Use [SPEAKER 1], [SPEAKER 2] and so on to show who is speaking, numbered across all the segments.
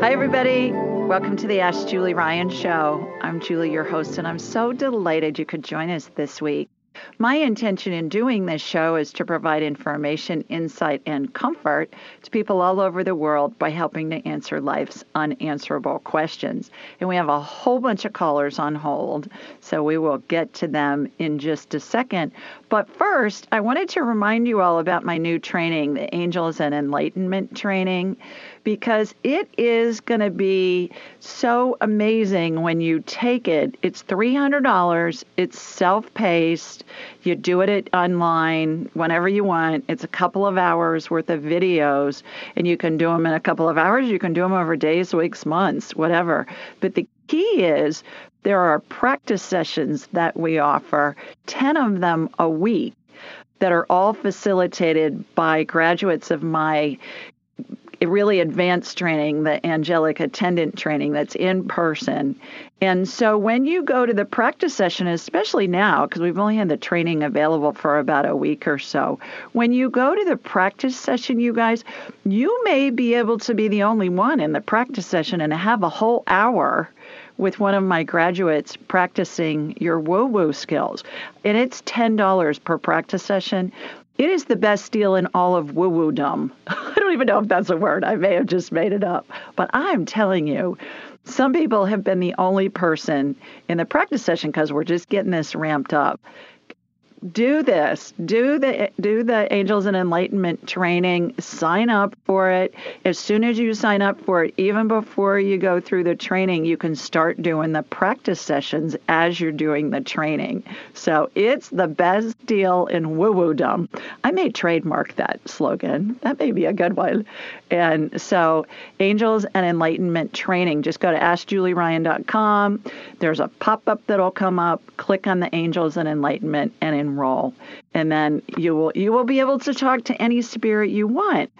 [SPEAKER 1] Hi, everybody. Welcome to the Ask Julie Ryan Show. I'm Julie, your host, and I'm so delighted you could join us this week. My intention in doing this show is to provide information, insight, and comfort to people all over the world by helping to answer life's unanswerable questions. And we have a whole bunch of callers on hold, so we will get to them in just a second. But first, I wanted to remind you all about my new training, the Angels and Enlightenment training because it is going to be so amazing when you take it. It's $300, it's self paced. You do it online whenever you want. It's a couple of hours worth of videos, and you can do them in a couple of hours. You can do them over days, weeks, months, whatever. But the key is there are practice sessions that we offer, 10 of them a week that are all facilitated by graduates of my really advanced training, the angelic attendant training that's in person. And so when you go to the practice session, especially now, because we've only had the training available for about a week or so, when you go to the practice session, you guys, you may be able to be the only one in the practice session and have a whole hour with one of my graduates practicing your woo woo skills. And it's $10 per practice session. It is the best deal in all of woo woo dom. I don't even know if that's a word. I may have just made it up. But I'm telling you, some people have been the only person in the practice session because we're just getting this ramped up do this. Do the do the angels and enlightenment training. Sign up for it. As soon as you sign up for it even before you go through the training you can start doing the practice sessions as you're doing the training. So it's the best deal in woo woo dom i may trademark that slogan. That may be a good one. And so angels and enlightenment training just go to askjulieryan.com there's a pop-up that'll come up. Click on the angels and enlightenment and in enroll. And then you will you will be able to talk to any spirit you want.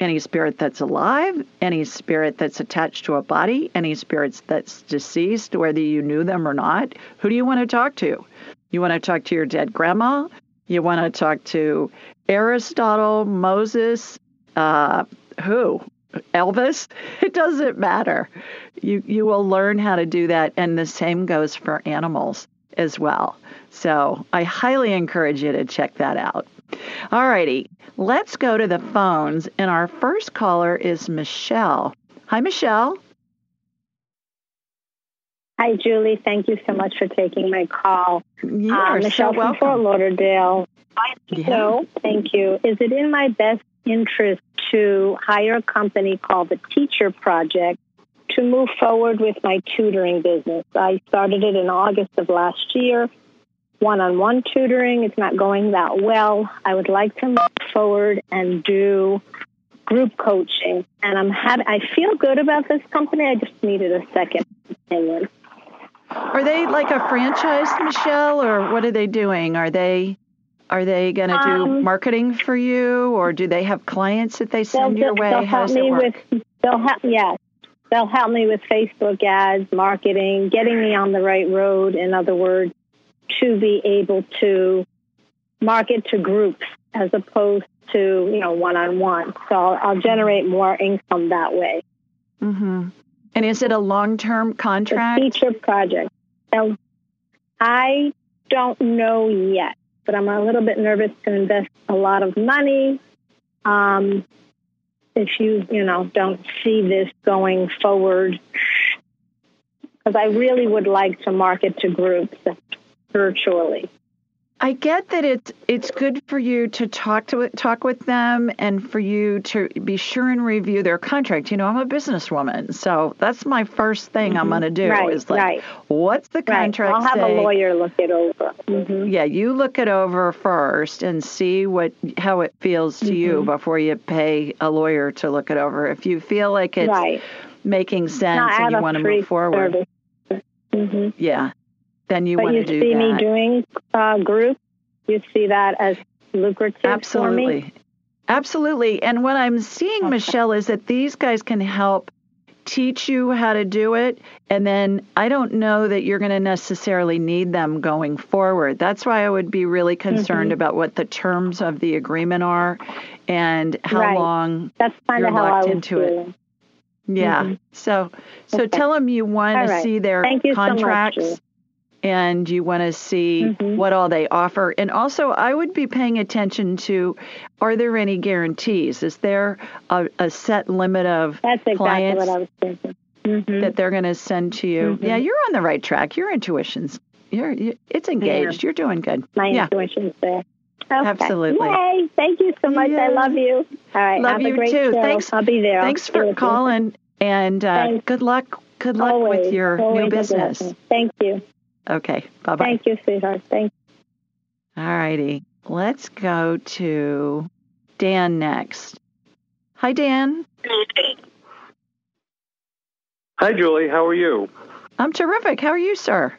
[SPEAKER 1] Any spirit that's alive, any spirit that's attached to a body, any spirits that's deceased, whether you knew them or not. Who do you want to talk to? You want to talk to your dead grandma? You want to talk to Aristotle, Moses, uh, who? Elvis? It doesn't matter. You you will learn how to do that, and the same goes for animals as well. So I highly encourage you to check that out. All righty, let's go to the phones. And our first caller is Michelle. Hi, Michelle.
[SPEAKER 2] Hi, Julie. Thank you so much for taking my call.
[SPEAKER 1] You uh,
[SPEAKER 2] Michelle
[SPEAKER 1] so
[SPEAKER 2] from Fort Lauderdale.
[SPEAKER 1] Yeah.
[SPEAKER 2] So, thank you. Is it in my best interest to hire a company called the Teacher Project to move forward with my tutoring business? I started it in August of last year one on one tutoring. It's not going that well. I would like to move forward and do group coaching. And I'm happy, I feel good about this company. I just needed a second opinion.
[SPEAKER 1] Are they like a franchise, Michelle, or what are they doing? Are they are they going to do
[SPEAKER 2] Um,
[SPEAKER 1] marketing for you, or do they have clients that they send your way?
[SPEAKER 2] they'll
[SPEAKER 1] How
[SPEAKER 2] help me
[SPEAKER 1] work?
[SPEAKER 2] with they'll help yes they'll help me with facebook ads marketing getting me on the right road in other words to be able to market to groups as opposed to you know one-on-one. So i'll, I'll generate more income that way.
[SPEAKER 1] Hmm And is it a long-term
[SPEAKER 2] the
[SPEAKER 1] contract?
[SPEAKER 2] teacher project. So i don't know yet but i'm a little bit nervous to invest a lot of money. Um, if you you know don't see this going forward. Because i really would like to market to groups virtually
[SPEAKER 1] I get that it's it's good for you to talk to talk with them and for you to be sure and review their contract. You know, I'm a businesswoman, so that's my first thing I'm going to do
[SPEAKER 2] Mm-hmm. Right,
[SPEAKER 1] is like,
[SPEAKER 2] right.
[SPEAKER 1] what's the
[SPEAKER 2] right
[SPEAKER 1] contract
[SPEAKER 2] i'll have
[SPEAKER 1] say?
[SPEAKER 2] a lawyer look it over hmm
[SPEAKER 1] Yeah, you look it over first and see what how it feels to you
[SPEAKER 2] Mm-hmm.
[SPEAKER 1] before you pay a lawyer to look it over. If you feel like it's
[SPEAKER 2] right
[SPEAKER 1] making sense
[SPEAKER 2] Not
[SPEAKER 1] and you want to move forward,
[SPEAKER 2] service. hmm
[SPEAKER 1] yeah, then you
[SPEAKER 2] but
[SPEAKER 1] want
[SPEAKER 2] you
[SPEAKER 1] to do
[SPEAKER 2] see me doing uh, groups you see that as lucrative for me
[SPEAKER 1] Absolutely. Absolutely. And what I'm seeing, Michelle, is that these guys can help teach you how to do it. And then I don't know that you're going to necessarily need them going forward. That's why I would be really concerned
[SPEAKER 2] Mm-hmm.
[SPEAKER 1] about what the terms of the agreement are and how
[SPEAKER 2] Right.
[SPEAKER 1] long
[SPEAKER 2] that's
[SPEAKER 1] you're
[SPEAKER 2] how
[SPEAKER 1] locked into it.
[SPEAKER 2] feeling.
[SPEAKER 1] Yeah.
[SPEAKER 2] Mhm.
[SPEAKER 1] So so
[SPEAKER 2] Okay.
[SPEAKER 1] tell them you want
[SPEAKER 2] All
[SPEAKER 1] to
[SPEAKER 2] right.
[SPEAKER 1] see their
[SPEAKER 2] Thank you so much,
[SPEAKER 1] contracts. And you want to see
[SPEAKER 2] Mhm.
[SPEAKER 1] what all they offer. And also I would be paying attention to are there any guarantees? Is there a, a set limit of
[SPEAKER 2] That's exactly
[SPEAKER 1] clients
[SPEAKER 2] what I was thinking. hmm
[SPEAKER 1] that they're going to send to you?
[SPEAKER 2] Mhm.
[SPEAKER 1] Yeah, you're on the right track. Your intuition's you're you, it's engaged. You're doing good.
[SPEAKER 2] My
[SPEAKER 1] yeah.
[SPEAKER 2] intuition's there. Okay.
[SPEAKER 1] Absolutely.
[SPEAKER 2] Yay! Thank you so much.
[SPEAKER 1] Yeah.
[SPEAKER 2] I love you. All right.
[SPEAKER 1] Love
[SPEAKER 2] have
[SPEAKER 1] you
[SPEAKER 2] a great
[SPEAKER 1] too.
[SPEAKER 2] show.
[SPEAKER 1] Thanks-
[SPEAKER 2] I'll be there.
[SPEAKER 1] Thanks for
[SPEAKER 2] you.
[SPEAKER 1] calling and uh, good luck. Good luck
[SPEAKER 2] Always,
[SPEAKER 1] with your new business.
[SPEAKER 2] Thank you.
[SPEAKER 1] Okay. Bye bye.
[SPEAKER 2] Thank you, sweetheart. Thank you.
[SPEAKER 1] All righty. Let's go to Dan next. Hi, Dan.
[SPEAKER 3] Hi, Julie. How are you?
[SPEAKER 1] I'm terrific. How are you, sir?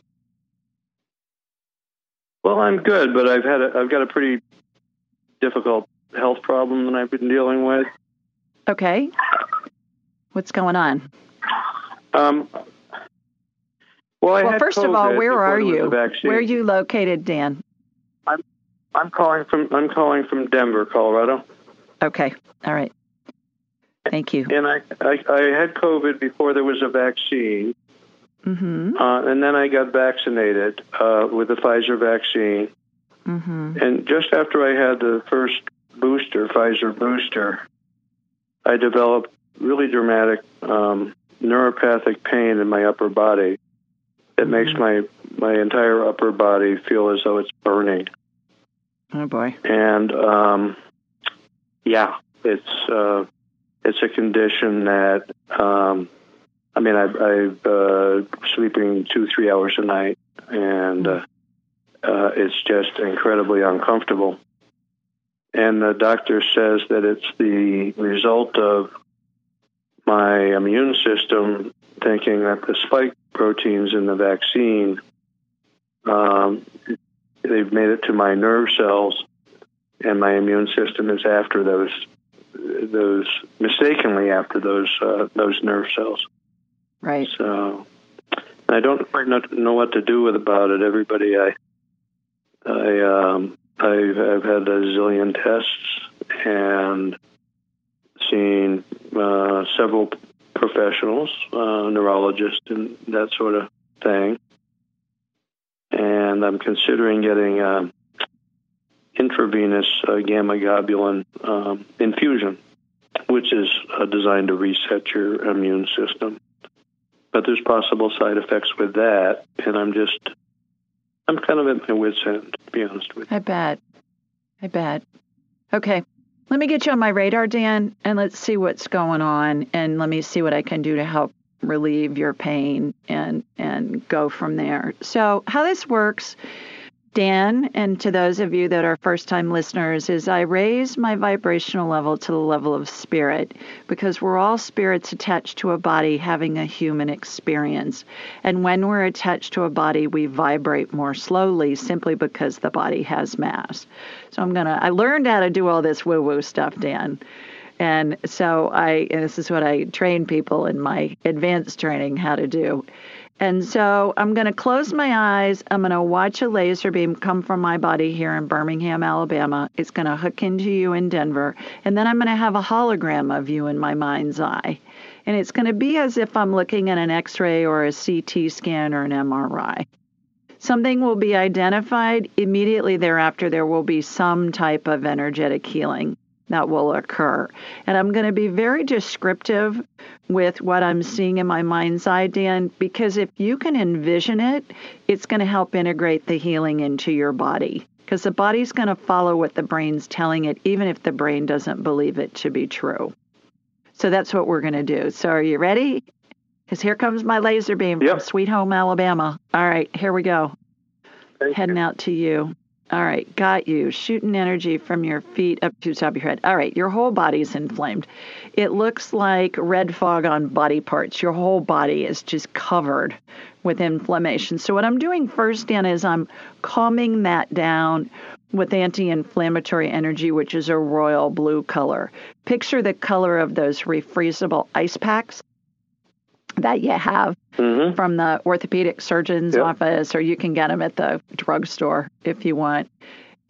[SPEAKER 3] Well, I'm good, but I've had a, I've got a pretty difficult health problem that I've been dealing with.
[SPEAKER 1] Okay. What's going on?
[SPEAKER 3] Um, well, I
[SPEAKER 1] well, first of all, where are you? Where are you located, Dan?
[SPEAKER 3] I'm calling from I'm calling from Denver, Colorado,
[SPEAKER 1] Okay. All right. Thank you.
[SPEAKER 3] and I I, I had COVID before there was a vaccine,
[SPEAKER 1] Mm-hmm.
[SPEAKER 3] uh, and then I got vaccinated uh, with the Pfizer vaccine,
[SPEAKER 1] Mm-hmm.
[SPEAKER 3] and just after I had the first booster, Pfizer booster, I developed really dramatic um, neuropathic pain in my upper body. It makes my my entire upper body feel as though it's burning,
[SPEAKER 1] Oh boy.
[SPEAKER 3] and um, yeah, it's uh, it's a condition that um, I mean I, I've uh, sleeping two three hours a night, and uh, uh, it's just incredibly uncomfortable. And the doctor says that it's the result of my immune system thinking that the spike proteins in the vaccine um, they've made it to my nerve cells, and my immune system is after those those mistakenly after those uh, those nerve cells.
[SPEAKER 1] Right.
[SPEAKER 3] So I don't quite know, know what to do with about it. Everybody, I, I, um, I've, I've had a zillion tests and seen uh, several professionals, uh, neurologists, and that sort of thing. And I'm considering getting um, intravenous uh, gamma globulin um, infusion, which is uh, designed to reset your immune system but there's possible side effects with that, and I'm just, I'm kind of at my wit's end, to be honest with you.
[SPEAKER 1] I bet. I bet. Okay. Let me get you on my radar, Dan, and let's see what's going on, and let me see what I can do to help relieve your pain and and go from there. So, how this works, Dan, and to those of you that are first time listeners, is I raise my vibrational level to the level of spirit because we're all spirits attached to a body having a human experience. And when we're attached to a body, we vibrate more slowly simply because the body has mass. So I'm going to, I learned how to do all this woo woo stuff, Dan. And so I, and this is what I train people in my advanced training how to do and so I'm going to close my eyes. I'm going to watch a laser beam come from my body here in Birmingham, Alabama. It's going to hook into you in Denver. And then I'm going to have a hologram of you in my mind's eye. And it's going to be as if I'm looking at an x ray or a CT scan or an MRI. Something will be identified. Immediately thereafter, there will be some type of energetic healing that will occur. And I'm going to be very descriptive with what I'm seeing in my mind's eye, Dan, because if you can envision it, it's going to help integrate the healing into your body. Because the body's going to follow what the brain's telling it, even if the brain doesn't believe it to be true. So that's what we're going to do. So are you ready? Because here comes my laser beam
[SPEAKER 3] yep.
[SPEAKER 1] from Sweet Home, Alabama. All right, here we go.
[SPEAKER 3] Thank
[SPEAKER 1] Heading
[SPEAKER 3] you.
[SPEAKER 1] out to you. All right, got you. Shooting energy from your feet up to the top of your head. All right, your whole body's inflamed. It looks like red fog on body parts. Your whole body is just covered with inflammation. So, what I'm doing first, Dan, is I'm calming that down with anti inflammatory energy, which is a royal blue color. Picture the color of those refreezable ice packs that you have
[SPEAKER 3] mm-hmm.
[SPEAKER 1] from the orthopedic surgeon's
[SPEAKER 3] yep.
[SPEAKER 1] office, or you can get them at the drugstore if you want.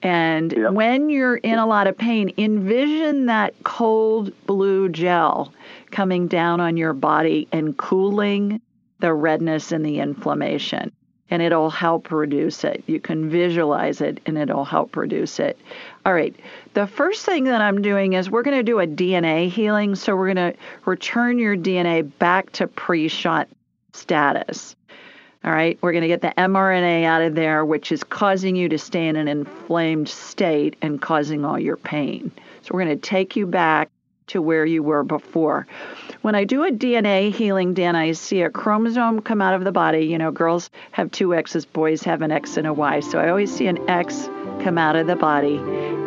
[SPEAKER 1] And
[SPEAKER 3] yep.
[SPEAKER 1] when you're in a lot of pain, envision that cold blue gel coming down on your body and cooling the redness and the inflammation. And it'll help reduce it. You can visualize it and it'll help reduce it. All right. The first thing that I'm doing is we're going to do a DNA healing. So we're going to return your DNA back to pre shot status. All right. We're going to get the mRNA out of there, which is causing you to stay in an inflamed state and causing all your pain. So we're going to take you back to where you were before. When I do a DNA healing, Dan, I see a chromosome come out of the body. You know, girls have two X's, boys have an X and a Y. So I always see an X come out of the body.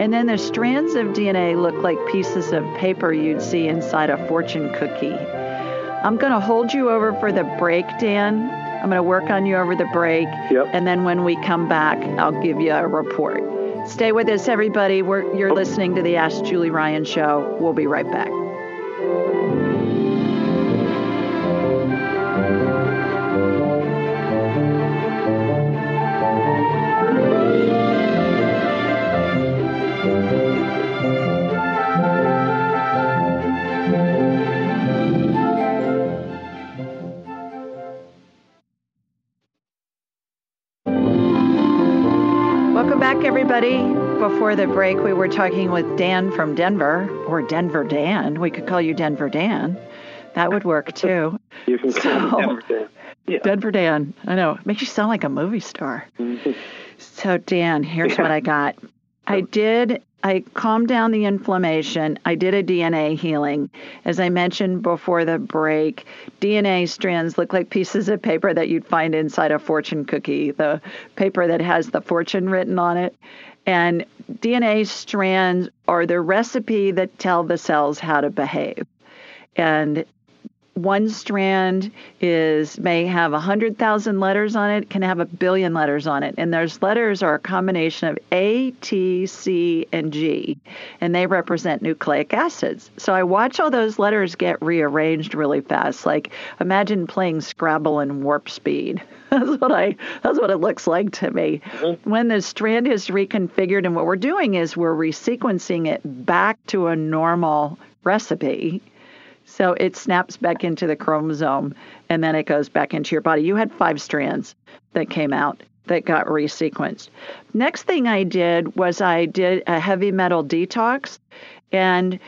[SPEAKER 1] And then the strands of DNA look like pieces of paper you'd see inside a fortune cookie. I'm going to hold you over for the break, Dan. I'm going to work on you over the break.
[SPEAKER 3] Yep.
[SPEAKER 1] And then when we come back, I'll give you a report. Stay with us, everybody. We're, you're listening to the Ask Julie Ryan show. We'll be right back. Before the break, we were talking with Dan from Denver, or Denver Dan. We could call you Denver Dan. That would work too.
[SPEAKER 3] You can call
[SPEAKER 1] So-
[SPEAKER 3] me Denver Dan. Yeah.
[SPEAKER 1] Denver Dan. I know. Makes you sound like a movie star.
[SPEAKER 3] Mhm.
[SPEAKER 1] So, Dan, here's
[SPEAKER 3] Yeah.
[SPEAKER 1] what I got. I did, I calmed down the inflammation. I did a DNA healing. As I mentioned before the break, DNA strands look like pieces of paper that you'd find inside a fortune cookie, the paper that has the fortune written on it. And DNA strands are the recipe that tell the cells how to behave. And one strand is may have 100,000 letters on it, can have a billion letters on it. And those letters are a combination of A, T, C, and G, and they represent nucleic acids. So I watch all those letters get rearranged really fast. Like imagine playing Scrabble in warp speed. That's what I that's what it looks like to me. Mm-hmm. When the strand is reconfigured and what we're doing is we're resequencing it back to a normal recipe. So it snaps back into the chromosome and then it goes back into your body. You had five strands that came out that got resequenced. Next thing I did was I did a heavy metal detox and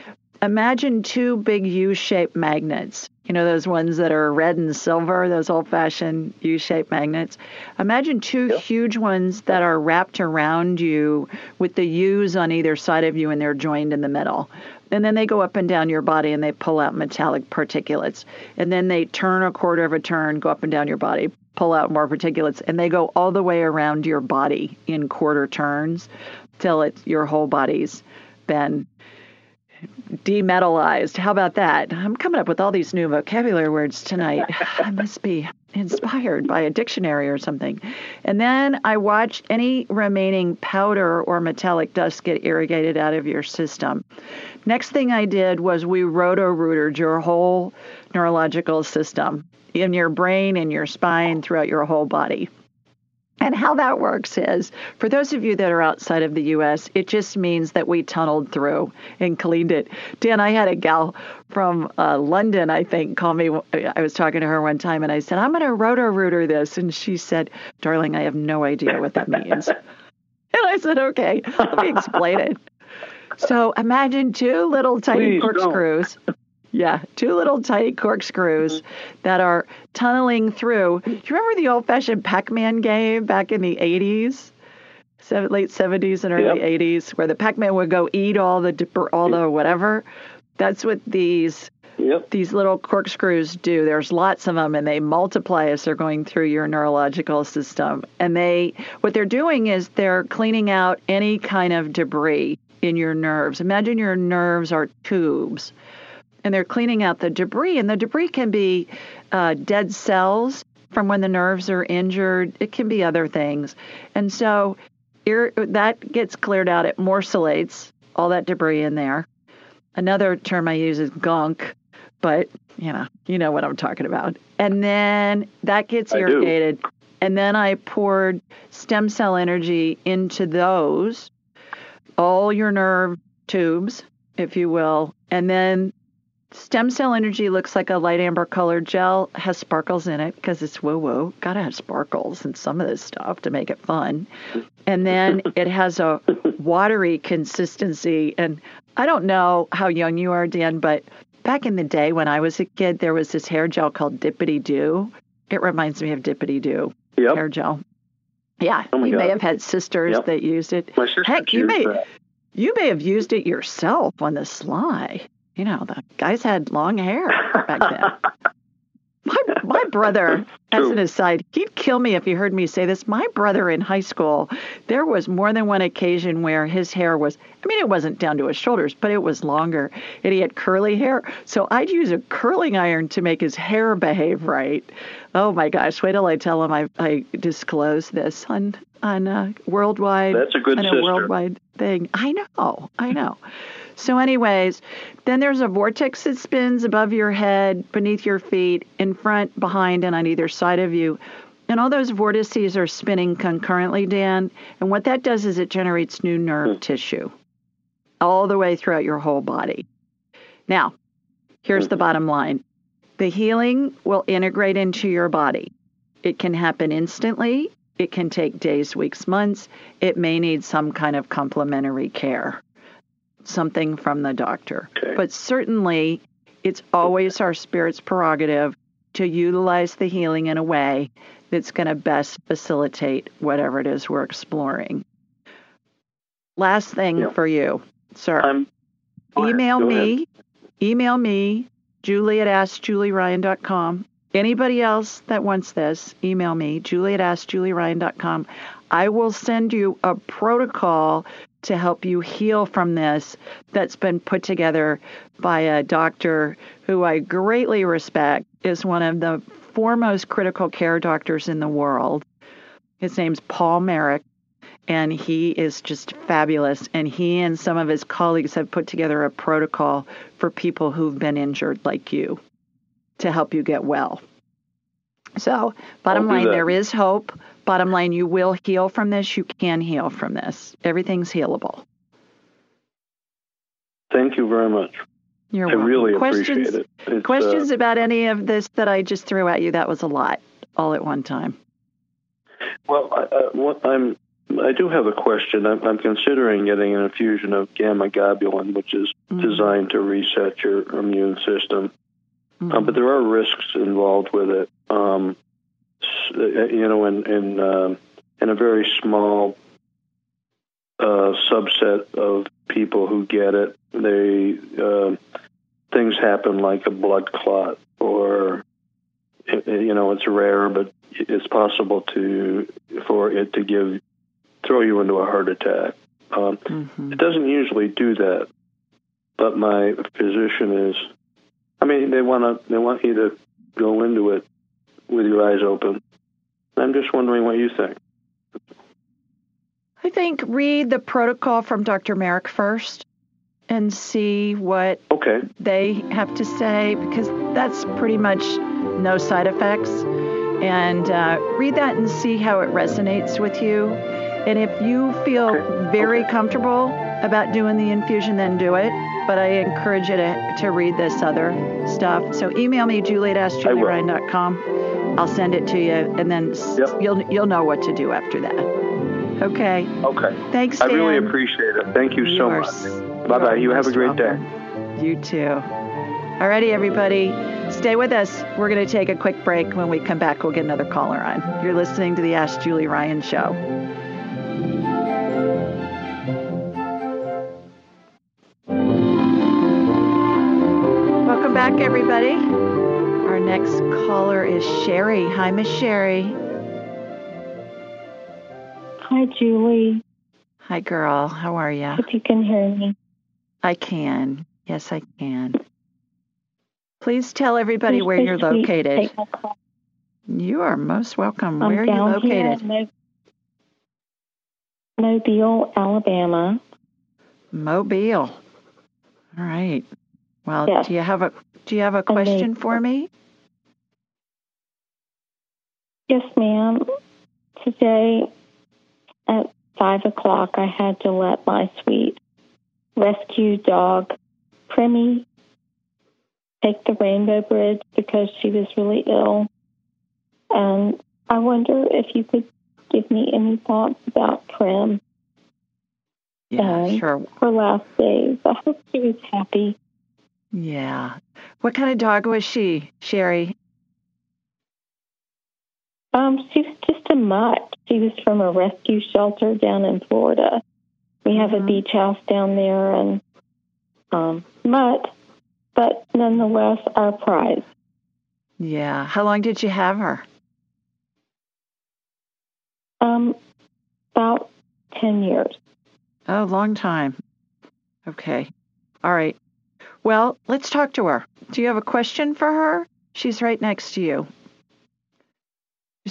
[SPEAKER 1] imagine two big U-shaped magnets. You know those ones that are red and silver, those old-fashioned U-shaped magnets. Imagine two
[SPEAKER 3] Yep.
[SPEAKER 1] huge ones that are wrapped around you with the U's on either side of you and they're joined in the middle. And then they go up and down your body and they pull out metallic particulates. And then they turn a quarter of a turn, go up and down your body. pull out more particulates, and they go all the way around your body in quarter turns till it your whole body's been demetallized. How about that? I'm coming up with all these new vocabulary words tonight. I must be inspired by a dictionary or something. And then I watched any remaining powder or metallic dust get irrigated out of your system. Next thing I did was we roto-rooted your whole neurological system in your brain, in your spine, throughout your whole body. And how that works is, for those of you that are outside of the U.S., it just means that we tunneled through and cleaned it. Dan, I had a gal from uh, London, I think, call me. I was talking to her one time, and I said, "I'm going to roto-rooter this," and she said, "Darling, I have no idea what that means." and I said, "Okay, let me explain it." So imagine two little tiny
[SPEAKER 3] Please
[SPEAKER 1] corkscrews. Yeah, two little tiny corkscrews mm-hmm. that are tunneling through. Do you remember the old fashioned Pac Man game back in the 80s? Seven, late 70s and early
[SPEAKER 3] Yep.
[SPEAKER 1] 80s, where the Pac Man would go eat all the, all the whatever? That's what these
[SPEAKER 3] Yep.
[SPEAKER 1] these little corkscrews do. There's lots of them, and they multiply as they're going through your neurological system. And they, what they're doing is they're cleaning out any kind of debris in your nerves. Imagine your nerves are tubes, and they're cleaning out the debris. And the debris can be uh, dead cells from when the nerves are injured. It can be other things. And so ir- that gets cleared out. It morcellates all that debris in there. Another term I use is gunk, but you know, you know what I'm talking about. And then that gets
[SPEAKER 3] I do.
[SPEAKER 1] irrigated. And then I poured stem cell energy into those, all your nerve tubes, if you will. And then stem cell energy looks like a light amber colored gel, has sparkles in it because it's woo woo. Gotta have sparkles in some of this stuff to make it fun. And then it has a watery consistency. And I don't know how young you are, Dan, but back in the day when I was a kid, there was this hair gel called Dippity Doo. It reminds me of Dippity Doo hair gel. Yeah,
[SPEAKER 3] Oh
[SPEAKER 1] you may have had sisters
[SPEAKER 3] Yep.
[SPEAKER 1] that used it. Heck, you may
[SPEAKER 3] that.
[SPEAKER 1] you may have used it yourself on the sly. You know, the guys had long hair back then. My my brother, as an aside, he'd kill me if he heard me say this. My brother in high school, there was more than one occasion where his hair was I mean, it wasn't down to his shoulders, but it was longer. And he had curly hair. So I'd use a curling iron to make his hair behave right. Oh my gosh, wait till I tell him I, I disclose this on on uh, worldwide
[SPEAKER 3] That's a good
[SPEAKER 1] on a
[SPEAKER 3] sister.
[SPEAKER 1] worldwide thing. I know, I know. So, anyways, then there's a vortex that spins above your head, beneath your feet, in front, behind, and on either side of you. And all those vortices are spinning concurrently, Dan. And what that does is it generates new nerve hmm. tissue all the way throughout your whole body. Now, here's the hmm. bottom line the healing will integrate into your body. It can happen instantly, it can take days, weeks, months. It may need some kind of complementary care, something from the doctor.
[SPEAKER 3] Okay.
[SPEAKER 1] But certainly, it's always our spirit's prerogative to utilize the healing in a way that's going to best facilitate whatever it is we're exploring. Last thing
[SPEAKER 3] Yeah.
[SPEAKER 1] for you, sir.
[SPEAKER 3] Ahead,
[SPEAKER 1] email
[SPEAKER 3] go ahead.
[SPEAKER 1] me, email me, Julie at AskJulieRyan.com. Anybody else that wants this, email me, Julie at AskJulieRyan.com. I will send you a protocol to help you heal from this that's been put together by a doctor who I greatly respect, is one of the foremost critical care doctors in the world. His name's Paul Marik and he is just fabulous. And he and some of his colleagues have put together a protocol for people who've been injured like you to help you get well. So, bottom line,
[SPEAKER 3] that.
[SPEAKER 1] there is hope. Bottom line, you will heal from this. You can heal from this. Everything's healable.
[SPEAKER 3] Thank you very much.
[SPEAKER 1] You're
[SPEAKER 3] I
[SPEAKER 1] welcome.
[SPEAKER 3] really
[SPEAKER 1] questions,
[SPEAKER 3] appreciate it. It's, uh,
[SPEAKER 1] Questions about any of this that I just threw at you? That was a lot, all at one time.
[SPEAKER 3] Well, I, I, what I'm, I do have a question. I'm, I'm considering getting an infusion of gamma globulin, which is
[SPEAKER 1] Mhm.
[SPEAKER 3] designed to reset your immune system.
[SPEAKER 1] Mhm.
[SPEAKER 3] Um, but there are risks involved with it. Um, uh, you know, in in, um in a very small uh, subset of people who get it, they uh, things happen like a blood clot or you you know, it's rare, but it's possible to for it to give throw you into a heart attack. Um, mm-hmm. It doesn't usually do that, but my physician is. I mean, they want to they want you to go into it with your eyes open. I'm just wondering what you think.
[SPEAKER 1] I think read the protocol from Dr. Marik first and see what
[SPEAKER 3] okay.
[SPEAKER 1] they have to say because that's pretty much no side effects. And uh, read that and see how it resonates with you. And if you feel okay. very okay. comfortable about doing the infusion, then do it. But I encourage you to, to read this other stuff. So email me, julie at askjulieryan.com. I'll send it to you, and then yep. you'll you'll know what to do after that. Okay.
[SPEAKER 3] Okay.
[SPEAKER 1] Thanks, Dan.
[SPEAKER 3] I really appreciate it. Thank you, you so much. Bye bye. You have a great welcome.
[SPEAKER 1] day. You too. Alrighty, everybody. Stay with us. We're going to take a quick break. When we come back, we'll get another caller on. You're listening to the Ask Julie Ryan Show. Is Sherry. Hi, Miss Sherry.
[SPEAKER 4] Hi, Julie.
[SPEAKER 1] Hi, girl. How are you?
[SPEAKER 4] Hope you can hear me.
[SPEAKER 1] I can. Yes, I can. Please tell everybody where you're located. You are most welcome.
[SPEAKER 4] I'm
[SPEAKER 1] where are you located?
[SPEAKER 4] Mobile, Alabama.
[SPEAKER 1] Mobile. All right. Well,
[SPEAKER 4] yes.
[SPEAKER 1] do you have a do you have a question for me?
[SPEAKER 4] Yes, ma'am. Today at five o'clock, I had to let my sweet rescue dog, Primmy, take the Rainbow Bridge because she was really ill. And I wonder if you could give me any thoughts about Prim.
[SPEAKER 1] Yeah, um, sure.
[SPEAKER 4] Her last days. I hope she was happy.
[SPEAKER 1] Yeah. What kind of dog was she, Sherry?
[SPEAKER 4] Um, she was just a mutt. She was from a rescue shelter down in Florida. We have mm-hmm. a beach house down there, and um, mutt but nonetheless our prize.
[SPEAKER 1] Yeah. How long did you have her?
[SPEAKER 4] Um, about 10 years.
[SPEAKER 1] Oh, long time. Okay. All right. Well, let's talk to her. Do you have a question for her? She's right next to you.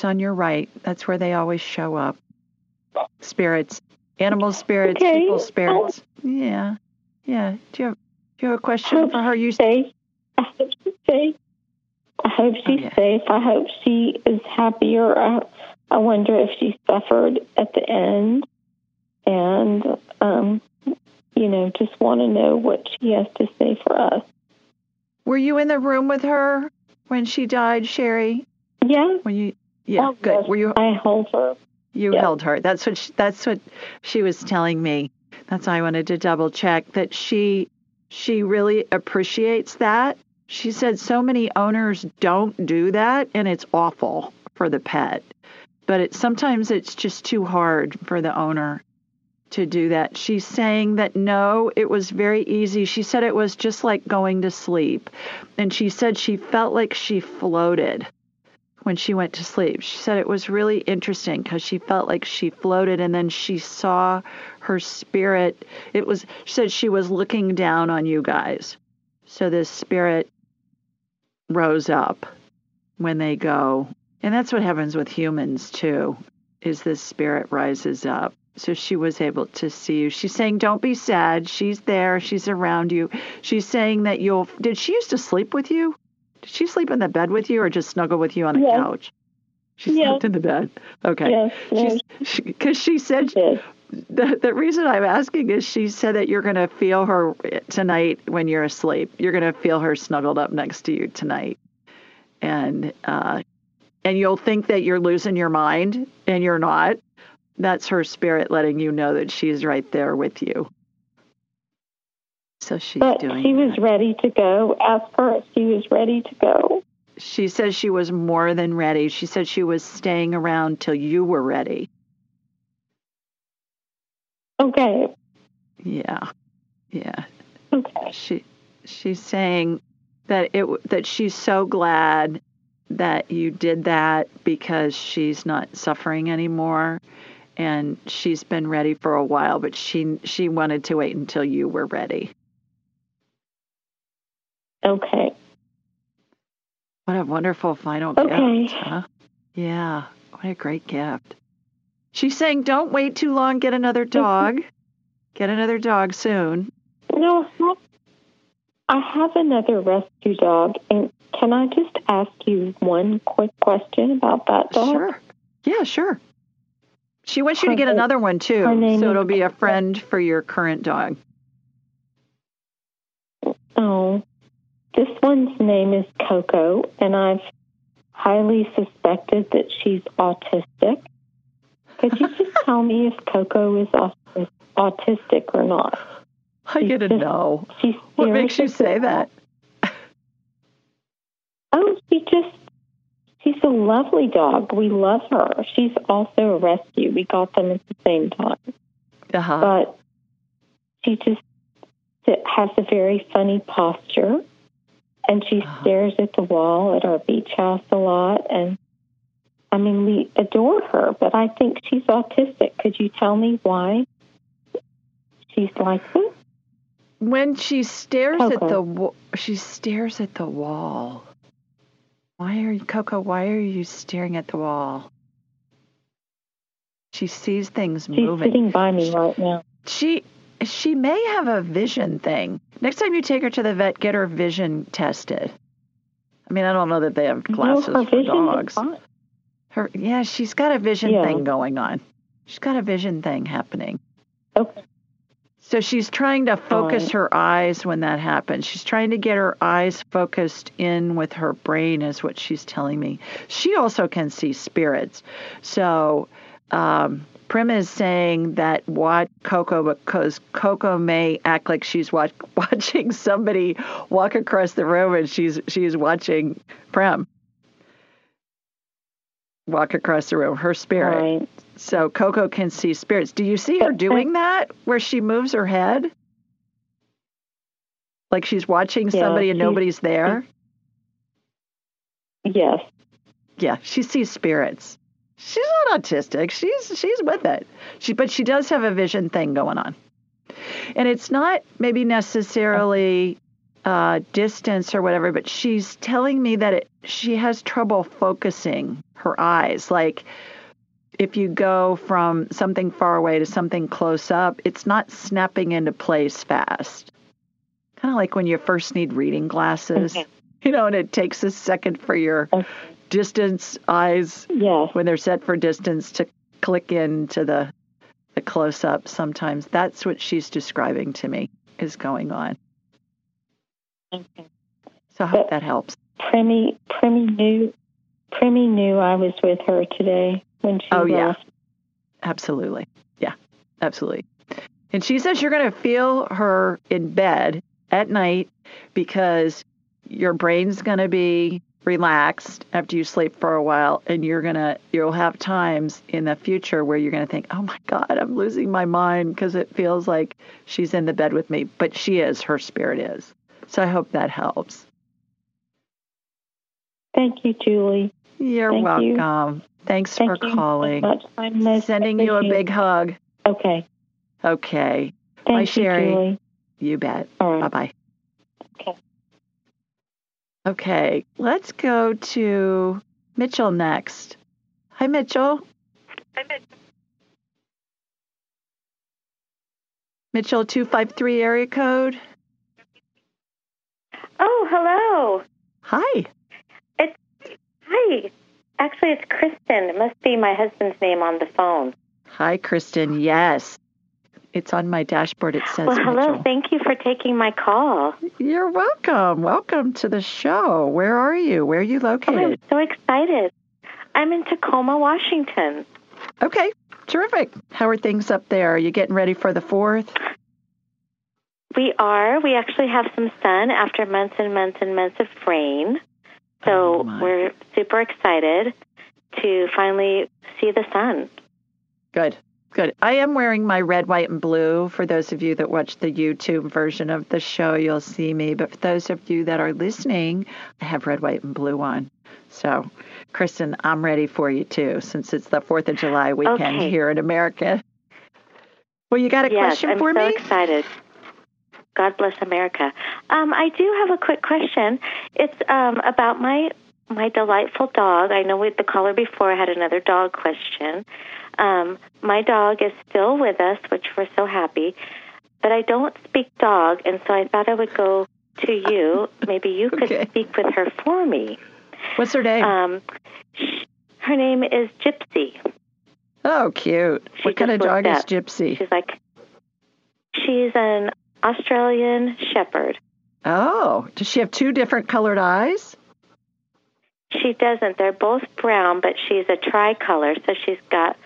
[SPEAKER 1] On your right. That's where they always show up. Spirits, animal spirits,
[SPEAKER 4] okay.
[SPEAKER 1] people spirits. Yeah. Yeah. Do you have do you have a question for her? You
[SPEAKER 4] safe. I hope she's safe. I hope she's okay. safe. I hope she is happier. I, I wonder if she suffered at the end, and um, you know, just want to know what she has to say for us.
[SPEAKER 1] Were you in the room with her when she died, Sherry?
[SPEAKER 4] Yeah.
[SPEAKER 1] When you? Yeah.
[SPEAKER 4] Oh,
[SPEAKER 1] good.
[SPEAKER 4] Yes.
[SPEAKER 1] Were you?
[SPEAKER 4] I held her.
[SPEAKER 1] You yes. held her. That's what. She, that's what she was telling me. That's why I wanted to double check that she she really appreciates that. She said so many owners don't do that and it's awful for the pet. But it sometimes it's just too hard for the owner to do that. She's saying that no, it was very easy. She said it was just like going to sleep. And she said she felt like she floated when she went to sleep. She said it was really interesting because she felt like she floated and then she saw her spirit. It was, she said she was looking down on you guys. So this spirit rose up when they go. And that's what happens with humans too, is this spirit rises up. So she was able to see you. She's saying, don't be sad. She's there. She's around you. She's saying that you'll, did she used to sleep with you? Did she sleep in the bed with you or just snuggle with you on the
[SPEAKER 4] yes.
[SPEAKER 1] couch? She yes. slept in the bed. Okay.
[SPEAKER 4] Yes.
[SPEAKER 1] Because she, she, said
[SPEAKER 4] yes.
[SPEAKER 1] the the reason I'm asking is she said that you're going to feel her tonight when you're asleep. You're going to feel her snuggled up next to you tonight, and uh, and you'll think that you're losing your mind, and you're not. That's her spirit letting you know that she's right there with you. So she's
[SPEAKER 4] but
[SPEAKER 1] doing.
[SPEAKER 4] she was
[SPEAKER 1] that.
[SPEAKER 4] ready to go. Her if she was ready to go.
[SPEAKER 1] She says she was more than ready. She said she was staying around till you were ready.
[SPEAKER 4] Okay.
[SPEAKER 1] Yeah. Yeah.
[SPEAKER 4] Okay.
[SPEAKER 1] She she's saying that it that she's so glad that you did that because she's not suffering anymore and she's been ready for a while, but she she wanted to wait until you were ready.
[SPEAKER 4] Okay.
[SPEAKER 1] What a wonderful final
[SPEAKER 4] Okay.
[SPEAKER 1] gift, huh? Yeah, what a great gift. She's saying, "Don't wait too long. Get another dog. Get another dog soon."
[SPEAKER 4] No, I have- another rescue dog, and can I just ask you one quick question about that dog?
[SPEAKER 1] Sure. Yeah, sure. She wants you to get
[SPEAKER 4] Her-
[SPEAKER 1] another one too,
[SPEAKER 4] name
[SPEAKER 1] so it'll be a friend for your current dog.
[SPEAKER 4] Oh, this one's name is Coco, and I've highly suspected that she's autistic. Could you just tell me if Coco is autistic or not?
[SPEAKER 1] I get to
[SPEAKER 4] just-
[SPEAKER 1] know.
[SPEAKER 4] She's
[SPEAKER 1] What makes you say that?
[SPEAKER 4] Oh, she just, she's a lovely dog. We love her. She's also a rescue. We got them at the same time.
[SPEAKER 1] Uh-huh.
[SPEAKER 4] But she just has a very funny posture. And she
[SPEAKER 1] Uh-huh.
[SPEAKER 4] stares at the wall at our beach house a lot. And I mean, we adore her, but I think she's autistic. Could you tell me why she's like this?
[SPEAKER 1] When she stares at the wa- she stares at the wall. Why are you, Coco? Why are you staring at the wall? She sees things moving.
[SPEAKER 4] She's
[SPEAKER 1] moving.
[SPEAKER 4] sitting by me right now.
[SPEAKER 1] She she may have a vision thing. Next time you take her to the vet, get her vision tested. I mean, I don't know that they have glasses
[SPEAKER 4] no,
[SPEAKER 1] for dogs. Her yeah, she's got a vision
[SPEAKER 4] Yeah.
[SPEAKER 1] thing going on. She's got a vision thing happening.
[SPEAKER 4] Okay.
[SPEAKER 1] So she's trying to focus
[SPEAKER 4] Right.
[SPEAKER 1] her eyes when that happens. She's trying to get her eyes focused in with her brain, is what she's telling me. She also can see spirits. So um, Prim is saying that watch Coco because Coco may act like she's watch, watching somebody walk across the room and she's she's watching Prim walk across the room. Her spirit.
[SPEAKER 4] Right.
[SPEAKER 1] So Coco can see spirits. Do you see her doing that where she moves her head? Like she's watching
[SPEAKER 4] Yeah,
[SPEAKER 1] somebody and nobody's there?
[SPEAKER 4] Yes.
[SPEAKER 1] Yeah, she sees spirits. She's not autistic. She's she's with it. She but she does have a vision thing going on. And it's not maybe necessarily uh, distance or whatever, but she's telling me that it, she has trouble focusing her eyes. Like if you go from something far away to something close up, it's not snapping into place fast. Kind of like when you first need reading glasses,
[SPEAKER 4] Okay.
[SPEAKER 1] you know, and it takes a second for your
[SPEAKER 4] Okay.
[SPEAKER 1] Distance eyes
[SPEAKER 4] Yes.
[SPEAKER 1] when they're set for distance to click into the the close up sometimes that's what she's describing to me is going on
[SPEAKER 4] Okay.
[SPEAKER 1] so i hope that helps
[SPEAKER 4] Primmy, Primmy knew, Primmy knew I was with her today when she
[SPEAKER 1] Oh, yeah.
[SPEAKER 4] left.
[SPEAKER 1] absolutely yeah absolutely and she says you're going to feel her in bed at night because your brain's going to be relaxed after you sleep for a while and you're going to you'll have times in the future where you're going to think oh my god i'm losing my mind because it feels like she's in the bed with me but she is her spirit is so i hope that helps
[SPEAKER 4] Thank you, Julie.
[SPEAKER 1] you're
[SPEAKER 4] Thank you.
[SPEAKER 1] welcome thanks
[SPEAKER 4] Thank
[SPEAKER 1] for
[SPEAKER 4] you so much. I most
[SPEAKER 1] sending you a big hug.
[SPEAKER 4] Okay.
[SPEAKER 1] okay
[SPEAKER 4] Thank
[SPEAKER 1] Bye,
[SPEAKER 4] you,
[SPEAKER 1] Sherry.
[SPEAKER 4] Julie.
[SPEAKER 1] you bet
[SPEAKER 4] All
[SPEAKER 1] Bye bye.
[SPEAKER 4] Okay.
[SPEAKER 1] Okay, let's go to Mitchell next. Hi, Mitchell. Hi, Mitchell, Mitchell 253 area code.
[SPEAKER 5] Oh, hello.
[SPEAKER 1] Hi.
[SPEAKER 5] It's Hi. Actually, it's Kristen. It must be my husband's name on the phone.
[SPEAKER 1] Hi, Kristen. Yes. It's on my dashboard. It says
[SPEAKER 5] well, hello.
[SPEAKER 1] Mitchell.
[SPEAKER 5] Thank you for taking my call.
[SPEAKER 1] You're welcome. Welcome to the show. Where are you? Where are you
[SPEAKER 5] Oh, I'm so excited. I'm in Tacoma, Washington.
[SPEAKER 1] Okay, terrific. How are things up there? Are you getting ready for the 4th?
[SPEAKER 5] We are. We actually have some sun after months and months and months of rain. So
[SPEAKER 1] Oh,
[SPEAKER 5] we're super excited to finally see the sun.
[SPEAKER 1] Good. Good. I am wearing my red, white, and blue. For those of you that watch the YouTube version of the show, you'll see me. But for those of you that are listening, I have red, white, and blue on. So, Kristen, I'm ready for you too, since it's the 4th of July weekend
[SPEAKER 5] Okay.
[SPEAKER 1] here in America. Well, you got a
[SPEAKER 5] yes,
[SPEAKER 1] question
[SPEAKER 5] I'm
[SPEAKER 1] for
[SPEAKER 5] so
[SPEAKER 1] me?
[SPEAKER 5] I'm so excited. God bless America. Um, I do have a quick question. It's um, about my my delightful dog. I know with the caller before I had another dog question. Um, my dog is still with us, which we're so happy. But I don't speak dog, and so I thought I would go to you. Maybe you could
[SPEAKER 1] Okay.
[SPEAKER 5] speak with her for me.
[SPEAKER 1] What's her name?
[SPEAKER 5] Um, sh- her name is Gypsy.
[SPEAKER 1] oh, cute.
[SPEAKER 5] she
[SPEAKER 1] What kind of dog
[SPEAKER 5] looked
[SPEAKER 1] is. Gypsy?
[SPEAKER 5] She's like, she's an Australian Shepherd.
[SPEAKER 1] Oh, does she have two different colored eyes?
[SPEAKER 5] She doesn't. They're both brown, but she's a tricolor, so she's got